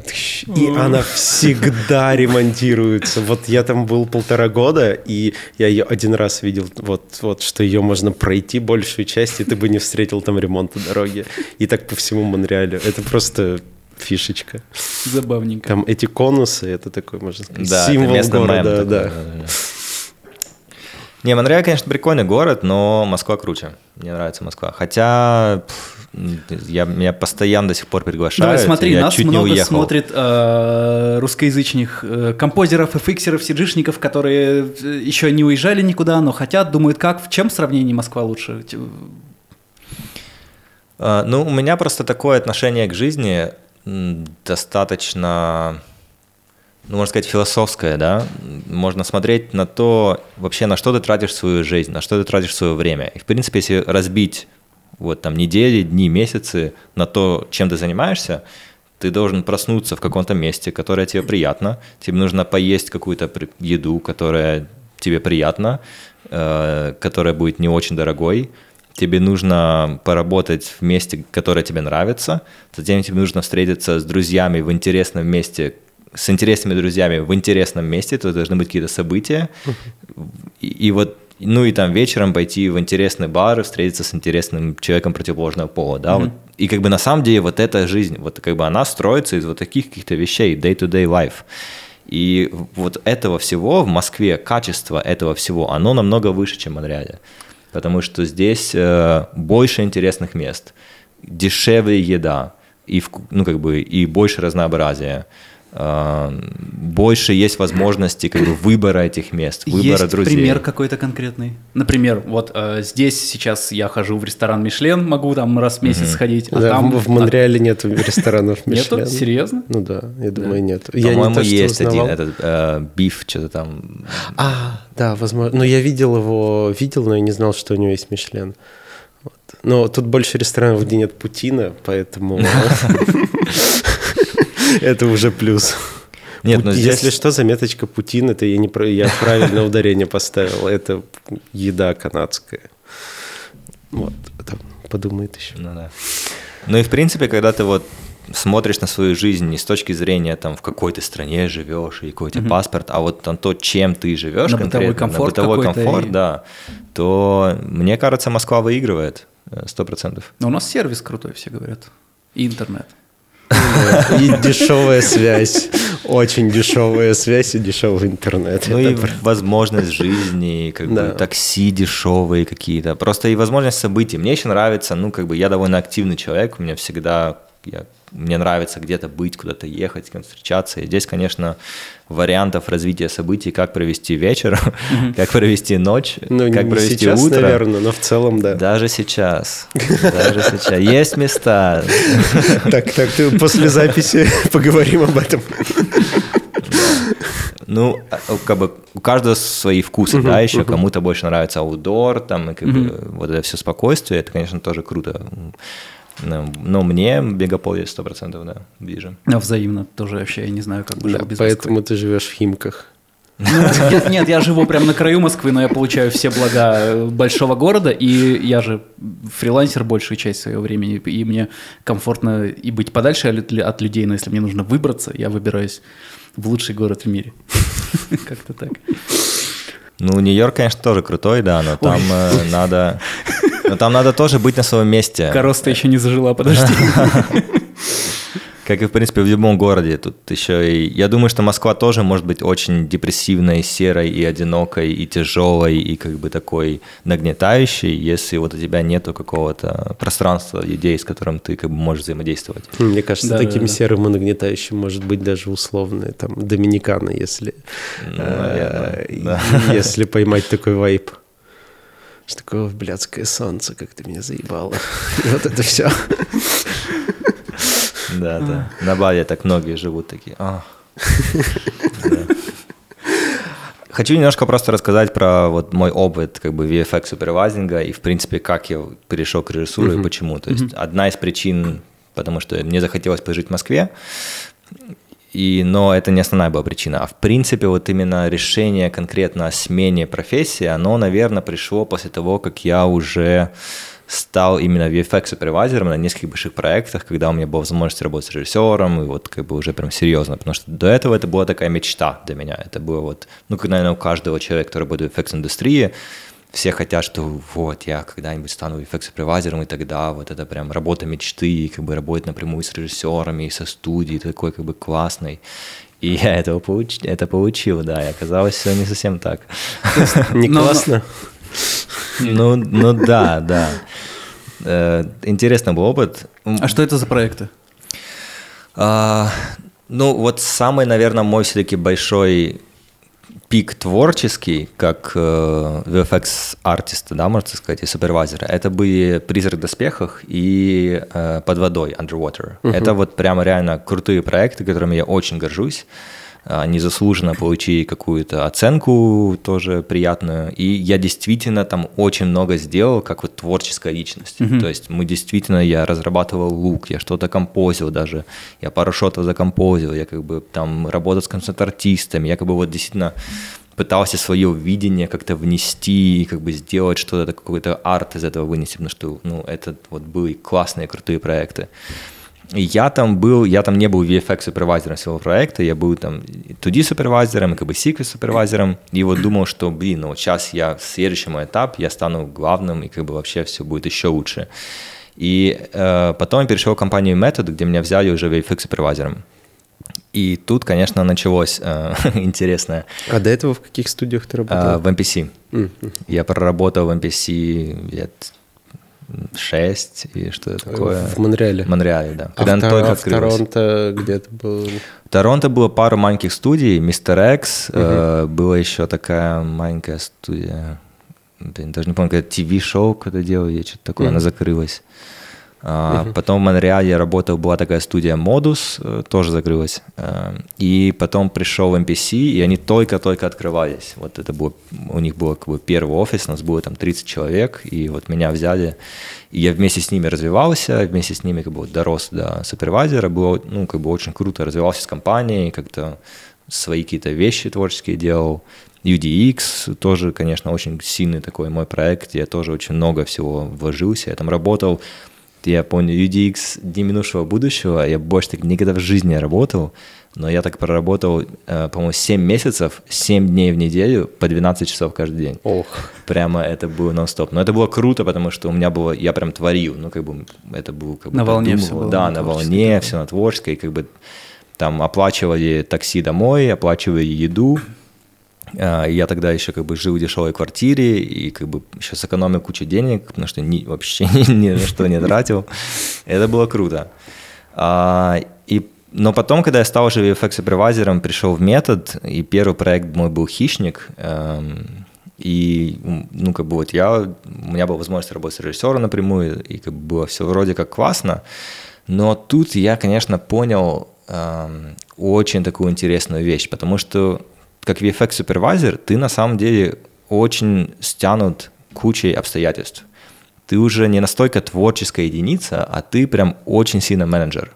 И она всегда ремонтируется. Вот я там был полтора года, и я ее один раз видел, вот, вот что ее можно пройти большую часть, и ты бы не встретил там ремонта дороги. И так по всему Монреалю. Это просто фишечка. Забавненько. Там эти конусы, это такой, можно сказать, Да, это символ местный мем города. такой, да. да, да. Не, Монреаль, конечно, прикольный город, но Москва круче. Мне нравится Москва. Хотя я, меня постоянно до сих пор приглашают. Давай смотри, я нас чуть не много уехал. смотрит э, русскоязычных э, композеров, фиксеров, сиджишников, которые э, еще не уезжали никуда, но хотят, думают, как, в чем в сравнении Москва лучше? Т- А, Ну, у меня просто такое отношение к жизни достаточно, ну, можно сказать, философское, да. Можно смотреть на то, вообще, на что ты тратишь свою жизнь, на что ты тратишь свое время. И, в принципе, если разбить вот там недели, дни, месяцы на то, чем ты занимаешься, ты должен проснуться в каком-то месте, которое тебе приятно. Тебе нужно поесть какую-то еду, которая тебе приятна, э, которая будет не очень дорогой. Тебе нужно поработать в месте, которое тебе нравится. Затем тебе нужно встретиться с друзьями в интересном месте, с интересными друзьями в интересном месте. То должны быть какие-то события. И, и вот ну и там вечером пойти в интересный бар и встретиться с интересным человеком противоположного пола, да, вот. И как бы на самом деле вот эта жизнь, вот как бы она строится из вот таких каких-то вещей, day-to-day life. И вот этого всего в Москве, качество этого всего, оно намного выше, чем в Монреале. Потому что здесь э, больше интересных мест, дешевле еда, и, ну, как бы, и больше разнообразия. Э, больше есть возможности как бы, выбора этих мест, выбора Есть друзей. пример какой-то конкретный? Например, вот э, здесь сейчас я хожу в ресторан Мишлен, могу там раз в месяц сходить, а Да, там... в- Монреале нет ресторанов а, [LAUGHS] нету? Мишлен. Серьезно? Ну да, я думаю, нет. Я не По-моему, есть один этот э, биф, что-то там. А, да, возможно. Но я видел его, видел, но я не знал, что у него есть Мишлен. Вот. Но тут больше ресторанов, где нет Путина, поэтому [LAUGHS] [LAUGHS] это уже плюс. Нет, но Пу- здесь- Если что, заметочка Путин, это я, не, про- я правильно ударение поставил. Это еда канадская. Вот, там подумает еще. Ну да. Ну и в принципе, когда ты вот смотришь на свою жизнь не с точки зрения там в какой ты стране живешь и какой у тебя паспорт, а вот на то, чем ты живешь На бытовой комфорт на бытовой комфорт, и- да, то мне кажется, Москва выигрывает сто процентов. Но у нас сервис крутой, все говорят. И интернет. И дешевая связь. Очень дешевая связь и дешевый интернет. Ну и возможность жизни, как бы такси дешевые какие-то. Просто и возможность событий. Мне еще нравится, ну, как бы я довольно активный человек, у меня всегда, я, мне нравится где-то быть, куда-то ехать, с кем встречаться. И здесь, конечно, вариантов развития событий, как провести вечер, [LAUGHS] как провести ночь, Ну, как не провести сейчас, утро. наверное, но в целом, да. Даже сейчас. [LAUGHS] Даже сейчас. Есть места. [LAUGHS] Так, так, ты после записи поговорим об этом. Ну, а, как бы у каждого свои вкусы, да, еще кому-то больше нравится аутдор, там, и как бы вот это все спокойствие, это, конечно, тоже круто. Ну, Но мне Мегаполис 100% да, ближе. А взаимно тоже вообще, я не знаю, как бы жил Да, без поэтому ты живешь в Химках. Москвы. Ну, я- нет, я живу прямо на краю Москвы, но я получаю все блага э, большого города, и я же фрилансер большую часть своего времени, и мне комфортно и быть подальше от людей, но если мне нужно выбраться, я выбираюсь в лучший город в мире. [LAUGHS] Как-то так. Ну, Нью-Йорк, конечно, тоже крутой, да, но там э, надо... Но там надо тоже быть на своем месте. Короста еще не зажила, подожди. [LAUGHS] Как и, в принципе, в любом городе. Тут еще и... Я думаю, что Москва тоже может быть очень депрессивной, серой и одинокой, и тяжелой, и как бы такой нагнетающей, если вот у тебя нету какого-то пространства людей, с которым ты как бы можешь взаимодействовать. Мне кажется, Да, таким да, да. серым и нагнетающим может быть даже условные там Доминикана, если, Ну, э, наверное, и- если поймать такой вайп. Что такое блядское солнце, как ты меня заебало. И вот это все. Да, да. На Бали так многие живут такие. «А». Хочу немножко просто рассказать про вот мой опыт как бы VFX супервайзинга и в принципе как я перешел к режиссуре и почему. То есть одна из причин, потому что мне захотелось пожить в Москве, И, но это не основная была причина. А в принципе, вот именно решение конкретно о смене профессии, оно, наверное, пришло после того, как я уже стал именно VFX-супервайзером на нескольких больших проектах, когда у меня была возможность работать с режиссером, и вот как бы уже прям серьезно, потому что до этого это была такая мечта для меня. Это было вот, ну, как, наверное, у каждого человека, который работает в VFX-индустрии, все хотят, что вот я когда-нибудь стану VFX-супервайзером, и тогда вот это прям работа мечты, и как бы работать напрямую с режиссерами, и со студией, такой как бы классный. И я этого получ... это получил, да, и оказалось все не совсем так. [LAUGHS] Не классно? Ну, ну да, да. Э, интересный был опыт. А что это за проекты? А, ну, вот самый, наверное, мой все-таки большой пик творческий, как э, VFX-артиста, да, можно сказать, и супервайзера, это были «Призрак в доспехах» и э, «Под водой» «Underwater». Uh-huh. Это вот прямо реально крутые проекты, которыми я очень горжусь. Они заслуженно получили какую-то оценку тоже приятную. И я действительно там очень много сделал, как вот творческая личность. Mm-hmm. То есть мы действительно, я разрабатывал лук, я что-то композил даже, я пару шотов закомпозил, я как бы там работал с концерт-артистами, я как бы вот действительно пытался свое видение как-то внести и как бы сделать что-то, какой-то арт из этого вынести, потому что ну, это вот были классные, крутые проекты я там был, я там не был VFX супервайзером всего проекта, я был там 2D супервайзером, как бы sequence супервайзером, и вот думал, что, блин, ну сейчас я в следующем этап, я стану главным, и как бы вообще все будет еще лучше. И э, потом я перешел в компанию Method, где меня взяли уже VFX супервайзером. И тут, конечно, началось э, [LAUGHS] интересное. А до этого в каких студиях ты работал? Э, в MPC. Mm-hmm. Я проработал в MPC лет 6 и что такое. В Монреале. Монреале, да. Когда а он только а в Торонто где-то был? В Торонто было пару маленьких студий, Мистер Экс, угу. э, была еще такая маленькая студия, даже не помню, когда ТВ-шоу когда делали, что-то такое, угу. она закрылась. А, Потом в Монреале я работал, была такая студия Modus, э, тоже закрылась. Э, и потом пришел в MPC, и они только-только открывались. Вот это было, у них был как бы первый офис, у нас было там 30 человек, и вот меня взяли. И я вместе с ними развивался, вместе с ними как бы дорос до супервайзера, было ну, как бы очень круто, развивался с компанией, как-то свои какие-то вещи творческие делал. UDX тоже, конечно, очень сильный такой мой проект, я тоже очень много всего вложился, я там работал я помню, UDX Дни минувшего будущего, я больше так никогда в жизни не работал, но я так проработал, э, по-моему, 7 месяцев, 7 дней в неделю, по 12 часов каждый день. Ох. Прямо это было нон-стоп. Но это было круто, потому что у меня было, я прям творил, ну, как бы, это было как бы... На волне все было. Да, на волне, все на творческой, как бы там оплачивали такси домой, оплачивали еду, я тогда еще как бы жил в дешевой квартире и как бы еще сэкономил кучу денег, потому что ни, вообще [LAUGHS] ни, ни на что не тратил. Это было круто. А, и, но потом, когда я стал уже VFX супервайзером, пришел в метод, и первый проект мой был «Хищник», эм, и, ну, как бы вот я, у меня была возможность работать с режиссером напрямую, и как бы было все вроде как классно, но тут я, конечно, понял эм, очень такую интересную вещь, потому что как VFX супервайзер, ты на самом деле очень стянут кучей обстоятельств. Ты уже не настолько творческая единица, а ты прям очень сильно менеджер.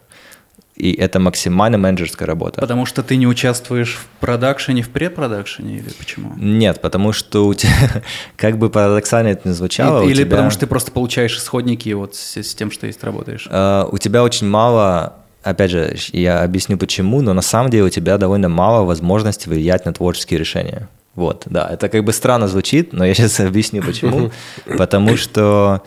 И это максимально менеджерская работа. Потому что ты не участвуешь в продакшене, в препродакшене или почему? Нет, потому что у тебя, [LAUGHS] как бы парадоксально это ни звучало, Или тебя, потому что ты просто получаешь исходники вот с, с тем, что есть, работаешь? Uh, у тебя очень мало опять же, я объясню почему, но на самом деле у тебя довольно мало возможностей влиять на творческие решения. Вот, да, это как бы странно звучит, но я сейчас объясню почему. [LAUGHS] Потому что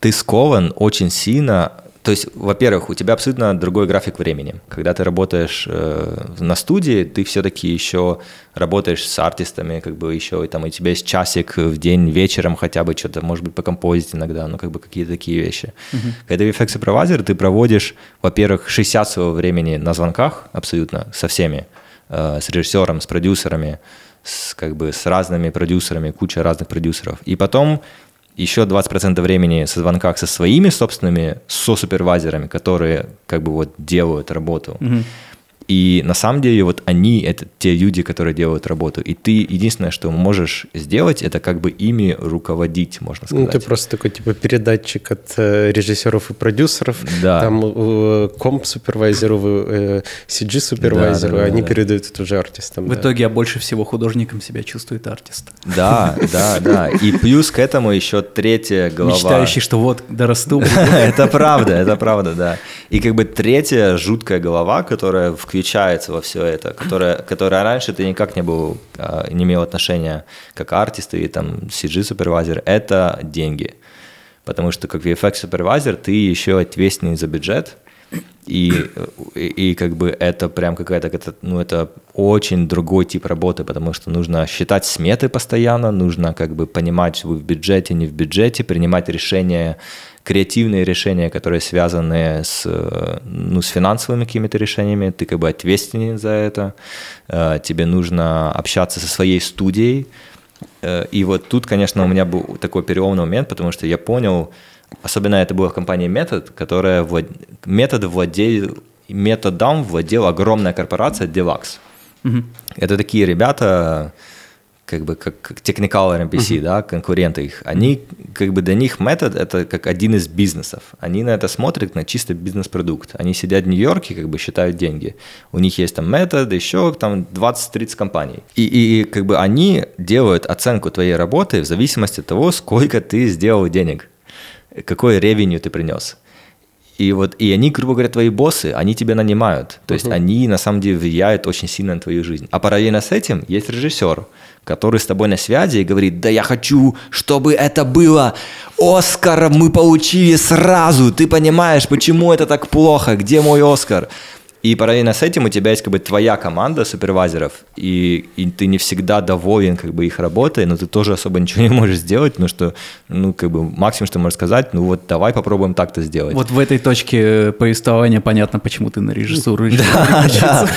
ты скован очень сильно то есть, во-первых, у тебя абсолютно другой график времени. Когда ты работаешь э, на студии, ты все-таки еще работаешь с артистами, как бы еще, и там у тебя есть часик в день вечером хотя бы что-то, может быть, покомпозить иногда, ну, как бы какие-то такие вещи. Uh-huh. Когда VFX супервайзер, ты проводишь, во-первых, 60 своего времени на звонках абсолютно со всеми, э, с режиссером, с продюсерами, с, как бы, с разными продюсерами, куча разных продюсеров. И потом еще 20% времени со звонках со своими собственными со супервайзерами, которые как бы вот делают работу. Угу. И на самом деле вот они — это те люди, которые делают работу. И ты единственное, что можешь сделать, это как бы ими руководить, можно сказать. Ну, ты просто такой типа передатчик от э, режиссеров и продюсеров. Да. Там э, комп-супервайзеру, э, CG-супервайзеру, Да, да, да, они да. передают это уже артистам. В да. итоге я больше всего художником себя чувствует артист. Да, да, да. И плюс к этому еще третья голова. Мечтающий, что вот дорасту. [LAUGHS] Это правда, это правда, да. И как бы третья жуткая голова, которая включается во все это, которая, которая раньше ты никак не был, а, не имел отношения как артист или там CG-супервайзер, это деньги. Потому что как VFX-супервайзер ты еще ответственный за бюджет, и, и, и как бы это прям какая-то, это, ну, это очень другой тип работы, потому что нужно считать сметы постоянно, нужно как бы понимать, вы в бюджете, не в бюджете, принимать решения, креативные решения, которые связаны с, э, ну, с финансовыми какими-то решениями, ты как бы ответственен за это, Э, тебе нужно общаться со своей студией, Э, и вот тут, конечно, у меня был такой переломный момент, потому что я понял, особенно это была компания Метод, которая влад... метод владел, методом владела огромная корпорация Deluxe. Это такие ребята, как бы как, как Technicolor NPC, да, конкуренты их. Они, как бы для них метод это как один из бизнесов. Они на это смотрят на чисто бизнес-продукт. Они сидят в Нью-Йорке, как бы считают деньги. У них есть там метод, еще там 20-30 компаний. И, и, и как бы они делают оценку твоей работы в зависимости от того, сколько ты сделал денег, какой ревеню ты принес. И вот, и они, грубо говоря, твои боссы, они тебя нанимают. То есть они на самом деле влияют очень сильно на твою жизнь. А параллельно с этим есть режиссер, который с тобой на связи и говорит, да я хочу, чтобы это было. Оскар мы получили сразу. Ты понимаешь, почему это так плохо? Где мой Оскар? И параллельно с этим у тебя есть как бы твоя команда супервайзеров, и, и ты не всегда доволен как бы их работой, но ты тоже особо ничего не можешь сделать, потому что, ну, как бы максимум, что можешь сказать, ну вот давай попробуем так-то сделать. Вот в этой точке повествования понятно, почему ты на режиссуру [LAUGHS] решил Да, да.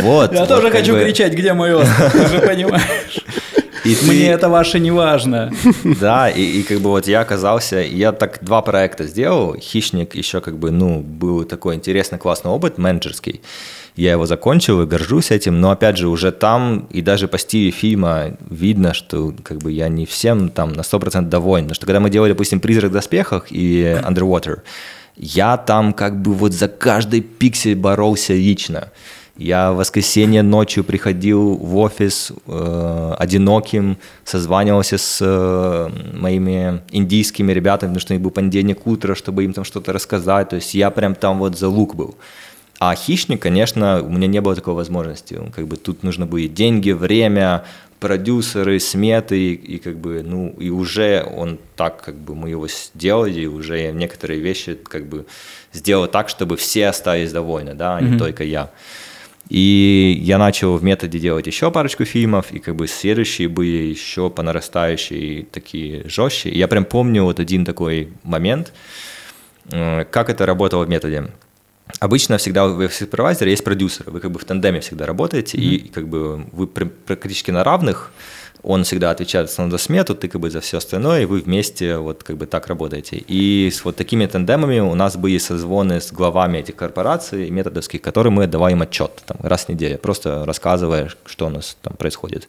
Вот. Я тоже хочу кричать, где мой Оскар, ты же [LAUGHS] понимаешь. И ты- Мне это ваше не важно. [LAUGHS] Да, и, и как бы вот я оказался, я так два проекта сделал, «Хищник» еще как бы, ну, был такой интересный, классный опыт, менеджерский. Я его закончил и горжусь этим, но опять же уже там и даже по стилю фильма видно, что как бы я не всем там на 100% доволен. Потому что когда мы делали, допустим, «Призрак в доспехах» и «Underwater», я там как бы вот за каждый пиксель боролся лично. Я в воскресенье ночью приходил в офис э, одиноким, созванивался с э, моими индийскими ребятами, потому что у них был понедельник утро, чтобы им там что-то рассказать. То есть я прям там вот за лук был. А хищник, конечно, у меня не было такой возможности. Как бы тут нужно были деньги, время, продюсеры, сметы, и, и как бы, ну, и уже он так, как бы мы его сделали, и уже некоторые вещи как бы сделал так, чтобы все остались довольны, да, а не только я. И я начал в методе делать еще парочку фильмов, и как бы следующие были еще по нарастающей такие жестче. И я прям помню вот один такой момент, э, как это работало в методе. Обычно всегда в супервайзере есть продюсер, вы как бы в тандеме всегда работаете, и как бы вы пр- практически на равных, он всегда отвечает за смету, ты как бы за все остальное, и вы вместе вот как бы так работаете. И с вот такими тандемами у нас были созвоны с главами этих корпораций методовских, которым мы отдавали им отчет там, раз в неделю, просто рассказывая, что у нас там происходит.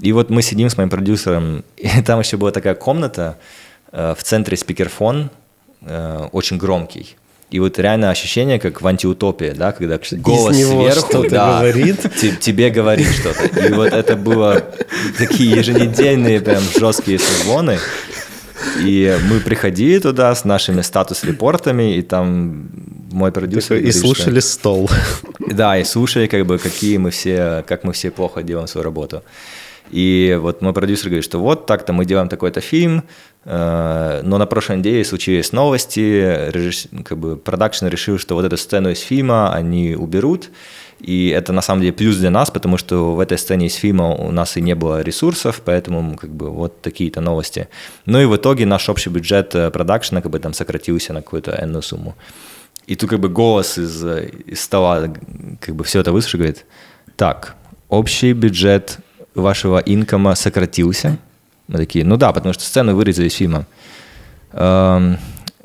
И вот мы сидим с моим продюсером, [LAUGHS] и там еще была такая комната, э, в центре спикерфон, э, очень громкий. И вот реально ощущение, как в антиутопии, да, когда голос сверху да, говорит. [LAUGHS] те- тебе говорит что-то. И вот это было такие еженедельные прям жесткие созвоны. И мы приходили туда с нашими статус-репортами, и там мой продюсер... И говорит, что- слушали стол. да, и слушали, как бы, какие мы все, как мы все плохо делаем свою работу. И вот мой продюсер говорит, что вот так-то мы делаем такой-то фильм, э, но на прошлой неделе случились новости, как бы продакшн решил, что вот эту сцену из фильма они уберут, и это на самом деле плюс для нас, потому что в этой сцене из фильма у нас и не было ресурсов, поэтому как бы вот такие-то новости. Ну и в итоге наш общий бюджет э, продакшена как бы там сократился на какую-то энную сумму. И тут как бы голос из, э, из стола как бы все это выслушал, говорит, так, общий бюджет вашего инкома сократился. Мы такие, ну да, потому что сцену вырезали из фильма. Эм,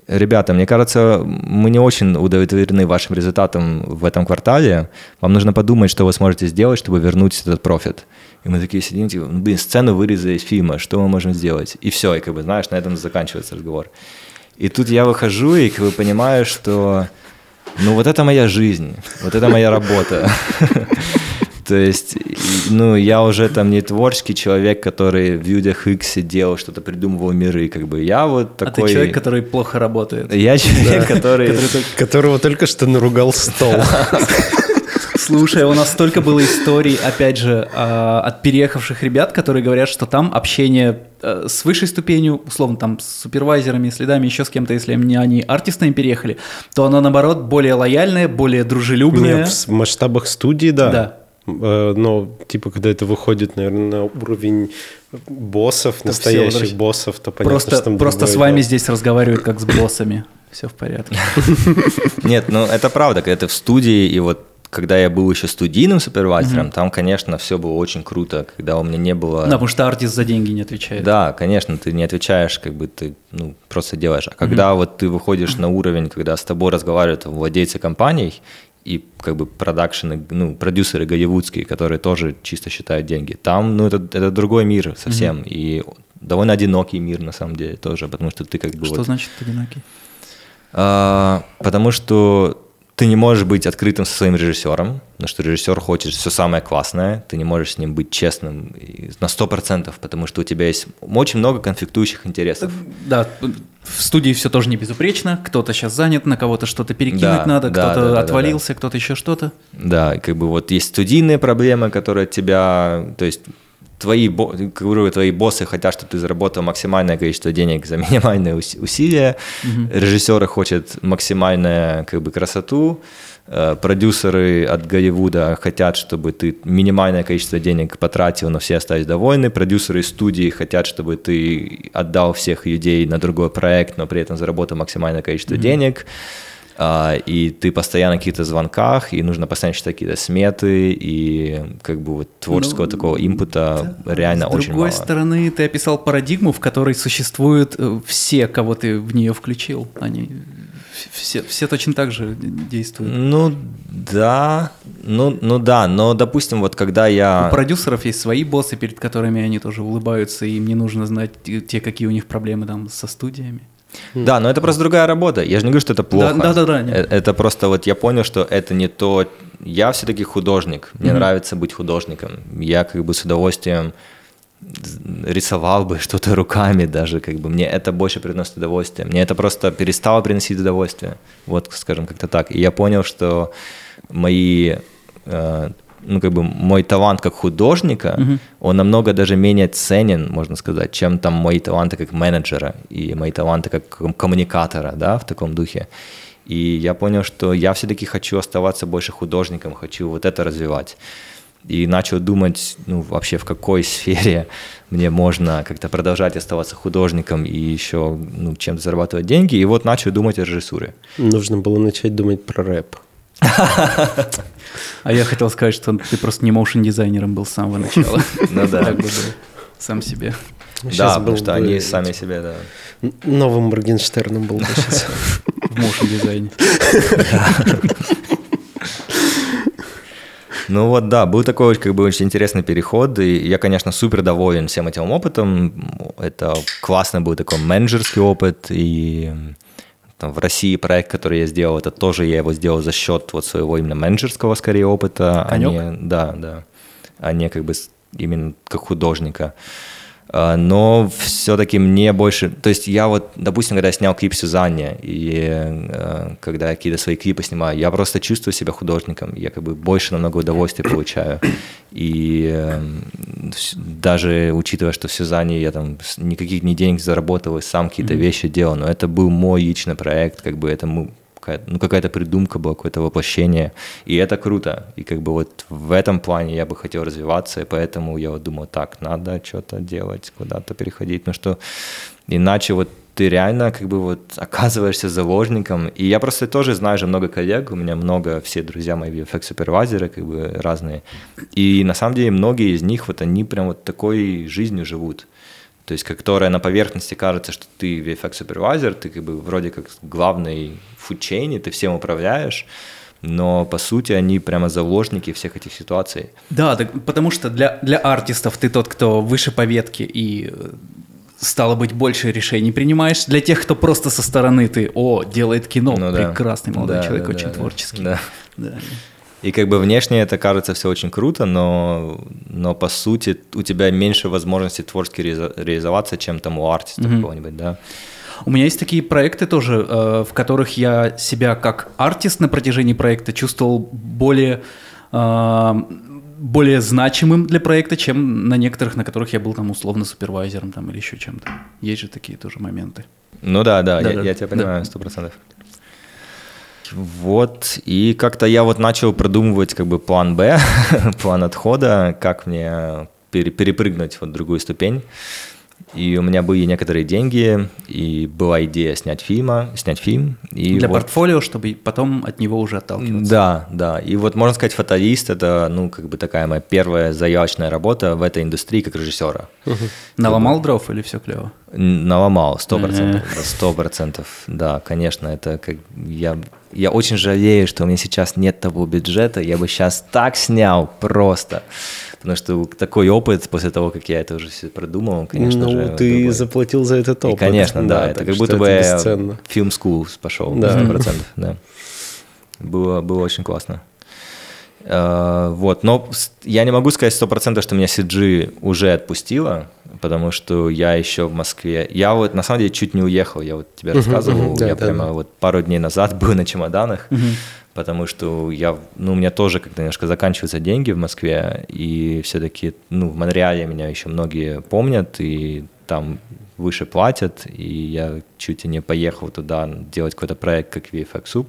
ребята, мне кажется, мы не очень удовлетворены вашим результатом в этом квартале. Вам нужно подумать, что вы сможете сделать, чтобы вернуть этот профит. И мы такие сидим, типа, ну, блин, сцену вырезали из фильма, что мы можем сделать? И все, и как бы, знаешь, на этом заканчивается разговор. И тут я выхожу и как бы понимаю, что ну вот это моя жизнь, вот это моя работа. То есть, ну, я уже там не творческий человек, который в Людях X делал, что-то придумывал миры, как бы я вот такой... А ты человек, который плохо работает. Я человек, который... Которого только что наругал стол. [LAUGHS] Слушай, у нас столько было историй, опять же, а, от переехавших ребят, которые говорят, что там общение э, с высшей ступенью, условно, там, с супервайзерами, следами, еще с кем-то, если они, они артистами переехали, то оно, наоборот, более лояльное, более дружелюбное. Нет, в масштабах студии, да. Да. Э, но, типа, когда это выходит, наверное, на уровень боссов, То настоящих всё, боссов, то понятно, Просто, что там просто с вами дело. здесь разговаривают как с боссами. Все в порядке. [LAUGHS] Нет, ну это правда, когда ты в студии, и вот когда я был еще студийным супервайзером, там, конечно, все было очень круто, когда у меня не было... Да, потому что артист за деньги не отвечает. Да, конечно, ты не отвечаешь, как бы ты ну, просто делаешь. А когда вот ты выходишь на уровень, когда с тобой разговаривают владельцы компаний и как бы продакшены, ну, продюсеры голливудские, которые тоже чисто считают деньги, там, ну, это, это другой мир совсем. И довольно одинокий мир, на самом деле, тоже, потому что ты как бы Что вот... значит одинокий? А, потому что ты не можешь быть открытым со своим режиссером, потому что режиссер хочет все самое классное, ты не можешь с ним быть честным на 100%, потому что у тебя есть очень много конфликтующих интересов. Да, в студии все тоже не безупречно. Кто-то сейчас занят, на кого-то что-то перекинуть Да, надо, да, кто-то да, да, да, отвалился, кто-то еще что-то. Да, как бы вот есть студийные проблемы, которые от тебя, то есть твои, говорю, твои боссы хотят, чтобы ты заработал максимальное количество денег за минимальные ус- усилия, режиссеры хотят максимальную как бы красоту, э, продюсеры от Голливуда хотят, чтобы ты минимальное количество денег потратил, но все остались довольны, продюсеры из студии хотят, чтобы ты отдал всех людей на другой проект, но при этом заработал максимальное количество денег, а, и ты постоянно на каких-то звонках, и нужно постоянно читать какие-то сметы, и как бы вот творческого Ну, такого импута реально С очень другой мало. стороны, ты описал парадигму, в которой существуют э, все, кого ты в нее включил. Они все, все точно так же действуют. Ну да, ну, ну да, но допустим, вот когда я... У продюсеров есть свои боссы, перед которыми они тоже улыбаются, и им не нужно знать те, какие у них проблемы там со студиями. Да, но это просто другая работа. Я же не говорю, что это плохо. Да, да, да, нет. Э, Это просто вот я понял, что это не то. Я все-таки художник. Мне Мгм. нравится быть художником. Я как бы с удовольствием рисовал бы [LAUGHS] что-то руками даже, как бы мне это больше приносит удовольствие. Мне это просто перестало приносить удовольствие. Вот, скажем, как-то так. И я понял, что мои э, ну, как бы мой талант как художника, Мгм. он намного даже менее ценен, можно сказать, чем там мои таланты как менеджера и мои таланты как ком- коммуникатора, да, в таком духе. И я понял, что я все-таки хочу оставаться больше художником, хочу вот это развивать. И начал думать, ну, вообще в какой [LAUGHS] сфере мне можно как-то продолжать оставаться художником и еще ну, чем-то зарабатывать деньги. И вот начал думать о режиссуре. Нужно было начать думать про рэп. А я хотел сказать, что ты просто не моушен-дизайнером был с самого начала. Ну да. Сам себе. Щас Да, потому что бы они сами себе, да. Новым Моргенштерном был бы сейчас. В моушен-дизайне. Ну вот да, был такой как бы очень интересный переход, и я, конечно, супер доволен всем этим опытом. Это классный был такой менеджерский опыт, и там, в России проект, который я сделал, это тоже я его сделал за счет вот своего именно менеджерского скорее опыта, а Конёк? не, да, да, а не как бы именно как художника. А, Но все-таки мне больше... То есть я вот, допустим, когда я снял клип Сюзанне, и э, когда я какие-то свои клипы снимаю, я просто чувствую себя художником, я как бы больше намного удовольствия получаю. И э, вс- даже учитывая, что в Сюзанне я там никаких ни денег заработал и сам какие-то вещи делал, но это был мой личный проект, как бы это какая-то, ну, какая-то придумка была, какое-то воплощение. И это круто. И как бы вот в этом плане я бы хотел развиваться, и поэтому я вот думал, так, надо что-то делать, куда-то переходить. Ну что, иначе вот ты реально как бы вот оказываешься заложником. И я просто тоже знаю же много коллег, у меня много, все друзья мои VFX-супервайзеры, как бы разные. И на самом деле многие из них вот они прям вот такой жизнью живут. То есть, которая на поверхности кажется, что ты VFX-супервайзер, ты как бы вроде как главный фудчейни, ты всем управляешь, но по сути они прямо заложники всех этих ситуаций. Да, так, потому что для, для артистов ты тот, кто выше по ветке и э, стало быть, больше решений принимаешь. Для тех, кто просто со стороны ты, о, делает кино, ну, да. прекрасный молодой да, человек, да, очень да, творческий. Да. Да. И как бы внешне это кажется все очень круто, но, но по сути у тебя меньше возможностей творчески реализоваться, чем там у артиста mm-hmm. какого-нибудь, да. У меня есть такие проекты тоже, э, в которых я себя как артист на протяжении проекта чувствовал более э, более значимым для проекта, чем на некоторых, на которых я был там условно супервайзером там или еще чем-то. Есть же такие тоже моменты. Ну да, да, да я, да, я тебя понимаю, сто да. процентов. Вот, и как-то я вот начал продумывать как бы план Б, [LAUGHS] план отхода, как мне перепрыгнуть вот другую ступень. И у меня были некоторые деньги, и была идея снять фильма, снять фильм. И Для вот... портфолио, чтобы потом от него уже отталкиваться. Да, да. И вот можно сказать, фотоист это, ну, как бы такая моя первая заявочная работа в этой индустрии как режиссера. Угу. Наломал дров или все клево? Наломал, сто процентов, сто процентов, да, конечно, это как я, я очень жалею, что у меня сейчас нет того бюджета, я бы сейчас так снял просто. Потому что такой опыт после того, как я это уже все продумал, конечно ну, же... Ну, ты другой. заплатил за этот опыт. И, конечно, да, да это как будто бы я фильм school пошел, да. 100%, да. Было, было очень классно. Uh, вот, но я не могу сказать сто процентов, что меня CG уже отпустило, потому что я еще в Москве. Я вот на самом деле чуть не уехал, я вот тебе uh-huh, рассказывал, uh-huh, да, я да, прямо да. вот пару дней назад был на чемоданах. Uh-huh потому что я, ну, у меня тоже как-то немножко заканчиваются деньги в Москве, и все-таки, ну, в Монреале меня еще многие помнят, и там выше платят, и я чуть не поехал туда делать какой-то проект, как VFX Sub,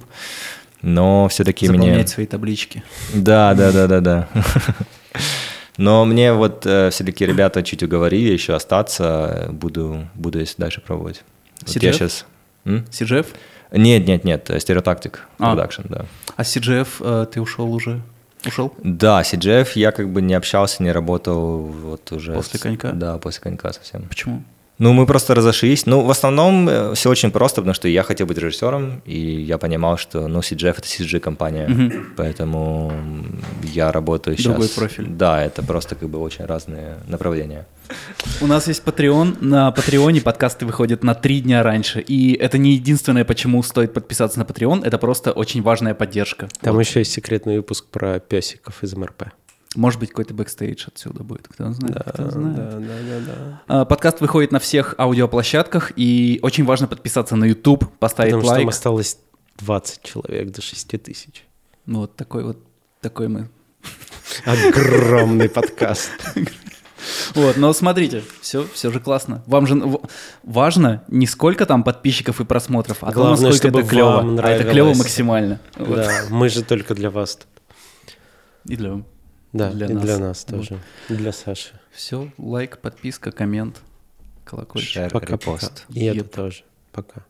но все-таки мне... Заполнять свои таблички. Да, да, да, да, да. Но мне вот э, все-таки ребята чуть уговорили еще остаться, буду, буду если дальше пробовать. Вот я сейчас... CGF? Нет, нет, нет, стереотактик а. продакшн, да. А CGF э, ты ушел уже? Ушел? Да, CGF я как бы не общался, не работал вот уже. После конька? Да, после конька совсем. Почему? Ну, мы просто разошлись. Ну, в основном э, все очень просто, потому что я хотел быть режиссером, и я понимал, что, ну, CGF — это CG-компания, угу. поэтому я работаю сейчас... Другой профиль. Да, это просто как бы очень разные направления. У нас есть Patreon. На Патреоне подкасты выходят на три дня раньше. И это не единственное, почему стоит подписаться на Patreon. Это просто очень важная поддержка. Там вот. еще есть секретный выпуск про песиков из МРП. Может быть, какой-то бэкстейдж отсюда будет, кто знает. Да, кто знает. да, да, да, да. А, подкаст выходит на всех аудиоплощадках, и очень важно подписаться на YouTube, поставить Потому лайк. Потому что там осталось 20 человек до 6 тысяч. Ну вот такой вот, такой мы. Огромный [LAUGHS] подкаст. Вот, но смотрите, все, все же классно. Вам же важно не сколько там подписчиков и просмотров, а Главное, то, насколько это клево. А это клево максимально. Да, мы же только для вас тут. И для да, для и нас. для нас тоже. Вот. Для Саши. Все, лайк, подписка, коммент, колокольчик. Шер, пока, пока. И это тоже. Пока.